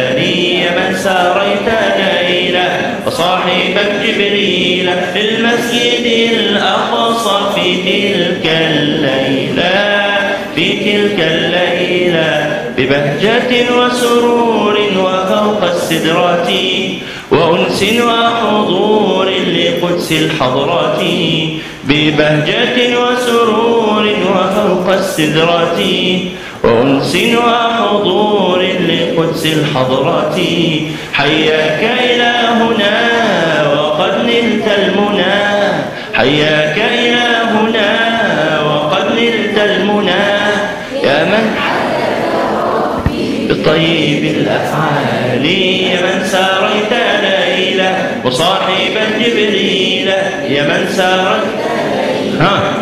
يا من ساريت ليلة وصاحبا جبريل في المسجد الأقصى في تلك الليلة في تلك الليلة. ببهجة وسرور وفوق السدرات وأنس وحضور لقدس الحضرات. ببهجة وسرور وفوق السدرات وأنس وحضور لقدس الحضرات. حياك إلهنا وقد نلت المنى. حياك إلهنا وقد نلت المنى يا من بطيب الأفعال يا من ساريت ليلة وصاحبا جبريل يا من ساريت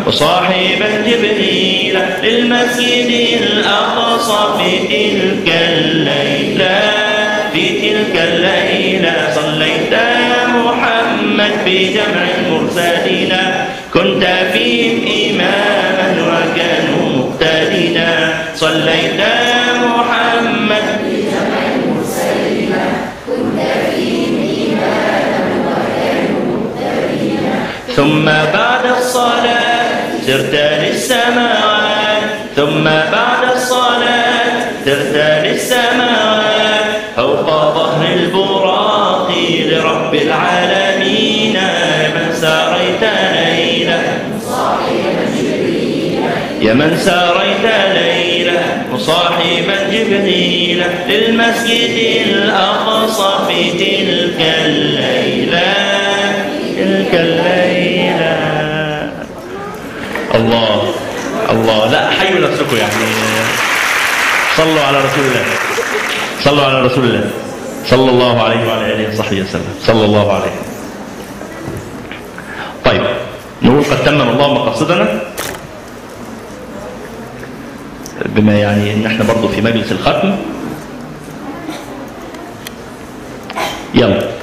وصاحبا جبريل للمسجد الأقصى في تلك الليلة في تلك الليلة صليت يا محمد في جمع المرسلين كنت فيهم إماما وكانوا مقتدين صليت ثم بعد الصلاة سرت للسماوات ثم بعد الصلاة سرت للسماوات فوق ظهر البراق لرب العالمين يا من ساريت ليلا يا من ساريت ليلا مصاحبا جبريل للمسجد الأقصى في تلك الليلة. تلك الليلة. الله الله. لا حيوا نفسكم يعني. صلوا على رسول الله. صلوا على رسول الله. صلى الله عليه وعلى آله وصحبه وسلم. صلى الله عليه. طيب نقول قد تمم الله مقاصدنا بما يعني إن إحنا برضو في مجلس الختم. يلا.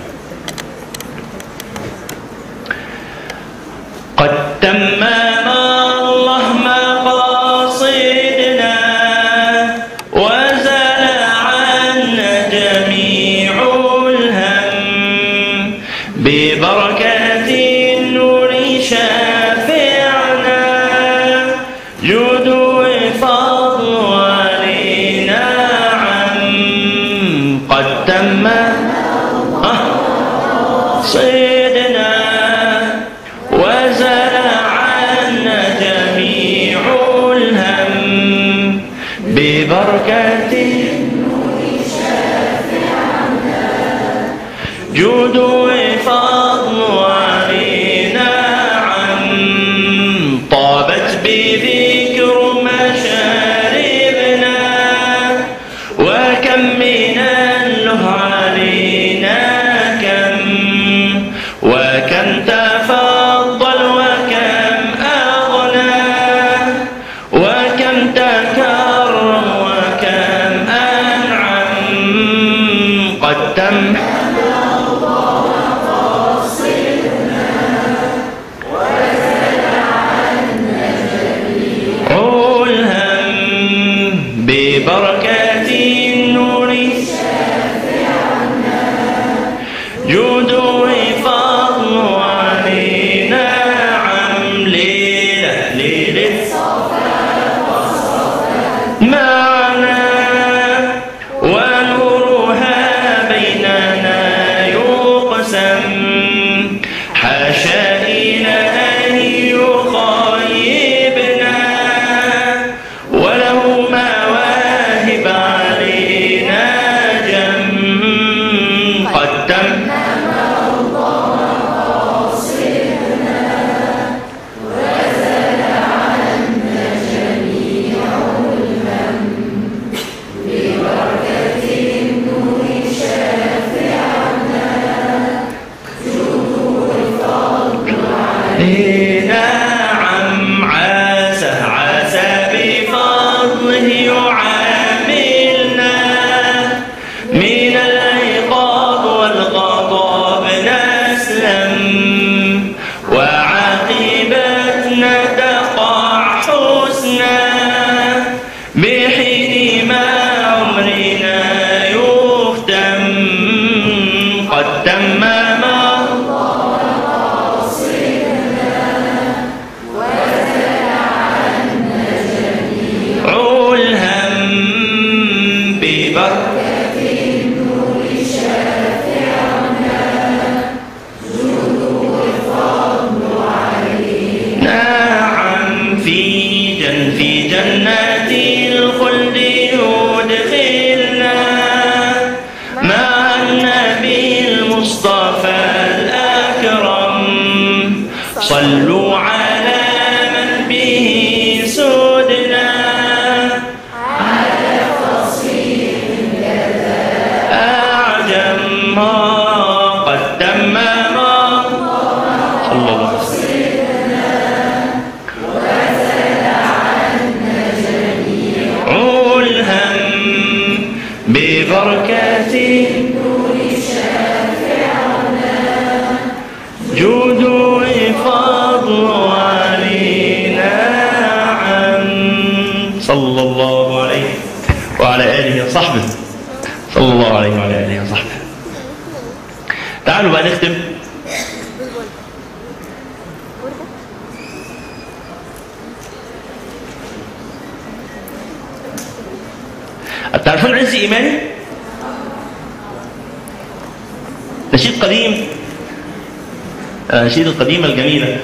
الأناشيد القديمة الجميلة.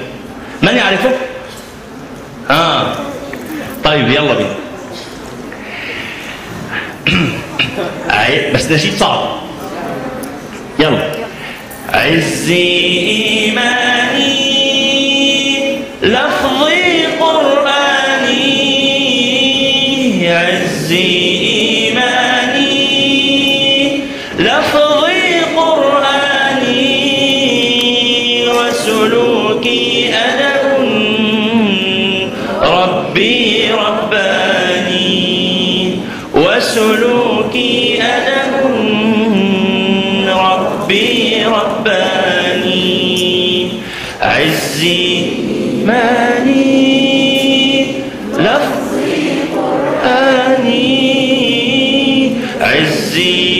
من يعرفه؟ آه. طيب يلا بينا. [clears throat] بس نشيد صعب. رباني. عزي ماني. لفظي قرآني. عزي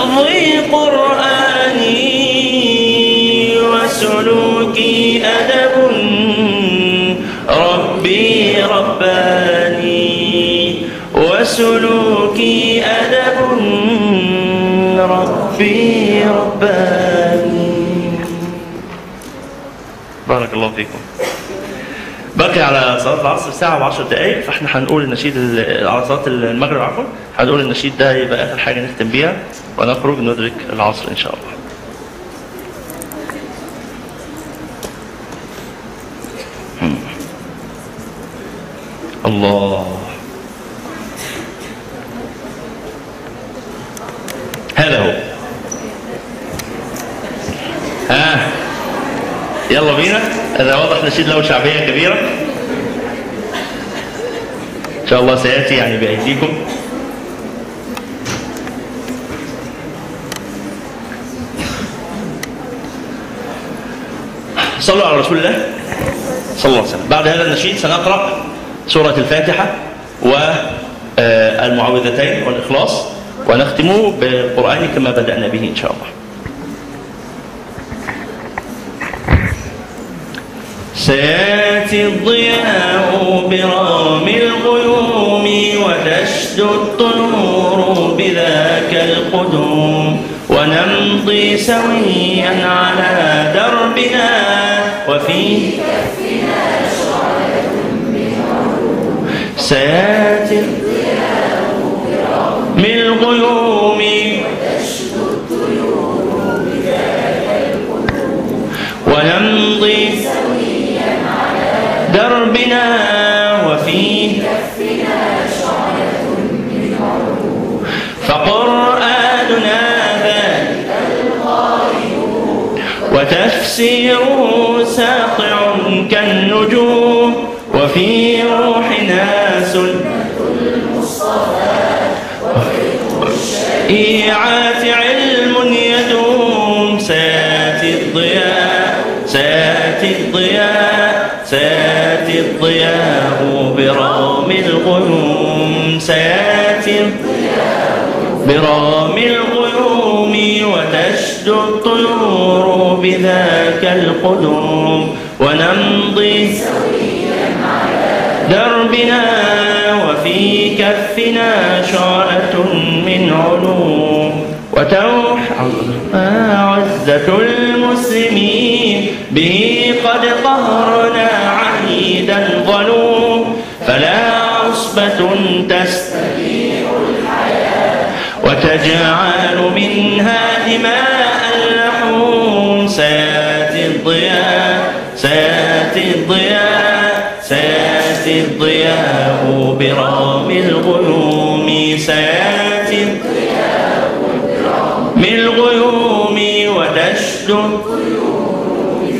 حفظ قرآني وسلوكي أدب ربي رباني وسلوكي أدب ربي رباني. بارك الله فيكم. باقي على صلاة العصر ساعة وعشر دقايق فإحنا هنقول النشيد ال- على صلاة المغرب عفوا. هنقول النشيد ده يبقى آخر حاجة نختم بيها ونخرج ندرك العصر إن شاء الله. الله. هذا هو. ها. يلا بينا. هذا واضح نشيد له شعبية كبيرة. إن شاء الله سيأتي يعني بأيديكم. صلوا على رسول الله. صلى الله عليه وسلم. بعد هذا النشيد سنقرأ سورة الفاتحة والمعوذتين والإخلاص ونختم بالقرآن كما بدأنا به إن شاء الله. سيأتي الضياء برام الغيوم وتشدد النور بذاك القدوم ونمضي سويا على دربنا وفي سيأتي من الغيوم دربنا وفيه فقرآننا ذلك وتفسيره ساطع كالنجوم وفي روحنا سنة إيعات علم يدوم سياتي الضياء سياتي الضياء. سياتي الضياء برام الغيوم سياتي برام الغيوم وتشد الطيور بذاك القدوم ونمضي دربنا وفي كفنا شعلة من علوم وتوح المسلمين. به قد قهرنا عهيدا ظلوم فلا عصبة تستبيح الحياة. وتجعل منها دماء اللحوم. سيأتي الضياء سيأتي الضياء سيأتي الضياء برام الغيوم. سيأتي من الغيوم. وتشدد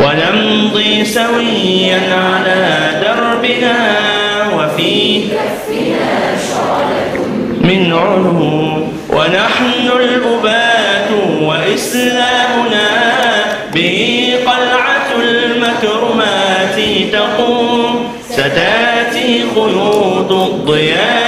ونمضي سويا على دربنا وفي من علوم ونحن الأبات وإسلامنا به قلعة المكرمات تقوم ستاتي خيوط الضياء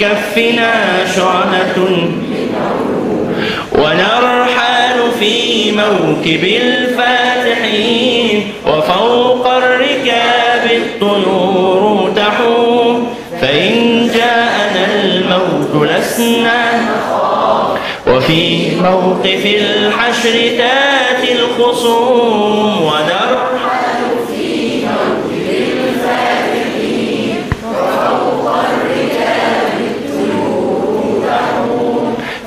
كفنا شعنة ونرحل في موكب الفاتحين وفوق الركاب الطيور تحوم. فإن جاءنا الموت لسنا. وفي موقف الحشر تاتي الخصوم. ونرحل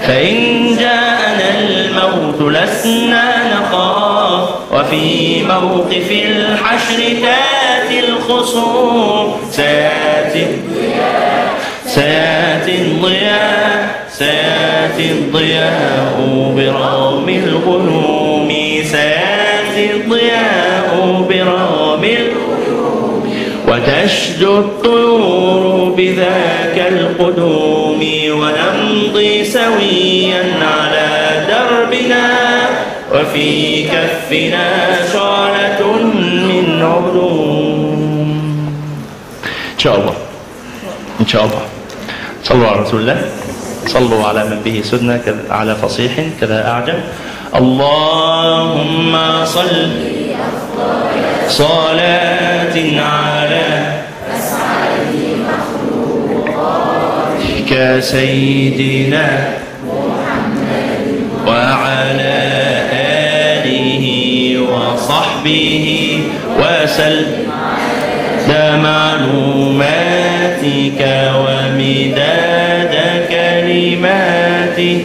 فإن جاءنا الموت لسنا نخاف وفي موقف الحشر تاتي الخصوم. سياتي سياتي الضياء سياتي الضياء برغم الغيوم سياتي الضياء برغم الغيوم وتشدو الطيور بذاك القدوم. ونمضي سويا على دربنا وفي كفنا شعلة من علوم إن شاء الله. إن شاء الله. صلوا على رسول الله. صلوا على من به سدنا على فصيح كذا أعجم. اللهم صل. صلاة على كسيدنا وعلى آله وصحبه وسلم معلوماتك ومداد كلماتك.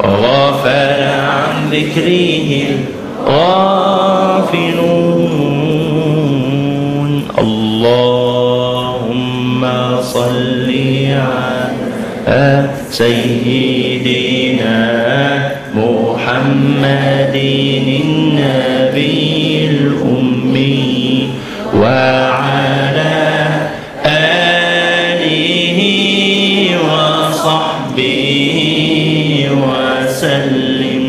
وغفل عن ذكره الغافلون. سيدنا محمد النبي الأمي وعلى آله وصحبه وسلم.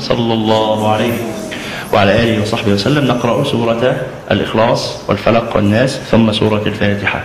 صلى الله عليه وعلى آله وصحبه وسلم. نقرأ سورة الإخلاص والفلق والناس ثم سورة الفاتحة.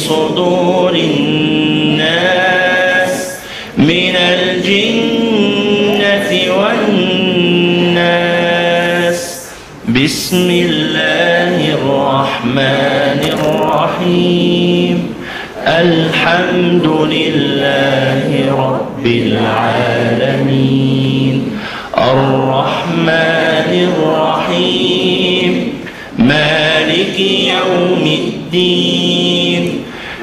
صدور الناس من الجنة والناس. بسم الله الرحمن الرحيم. الحمد لله رب العالمين. الرحمن الرحيم. مالك يوم الدين.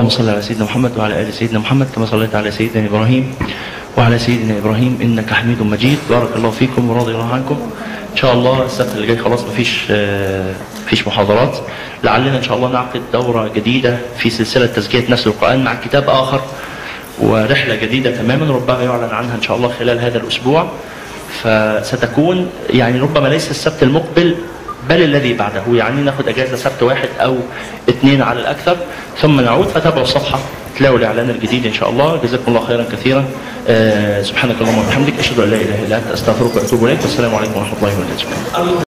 اللهم صل على سيدنا محمد وعلى آل سيدنا محمد كما صليت على سيدنا إبراهيم وعلى سيدنا إبراهيم إنك حميد مجيد. بارك الله فيكم ورضي الله عنكم. إن شاء الله السبت اللي جاي خلاص مفيش آه، مفيش محاضرات. لعلنا إن شاء الله نعقد دورة جديدة في سلسلة تزكية نسل القرآن مع كتاب آخر ورحلة جديدة تماما ربما يعلن عنها إن شاء الله خلال هذا الأسبوع. فستكون يعني ربما ليس السبت المقبل بل الذي بعده. يعني ناخد أجازة سبت واحد أو اثنين على الأكثر ثم نعود فتابعوا الصفحة تلاقوا الإعلان الجديد إن شاء الله. جزاكم الله خيرا كثيرا. آه سبحانك اللهم وبحمدك أشهد أن لا إله إلا أنت أستغفرك وأتوب إليك. والسلام عليكم ورحمة الله وبركاته.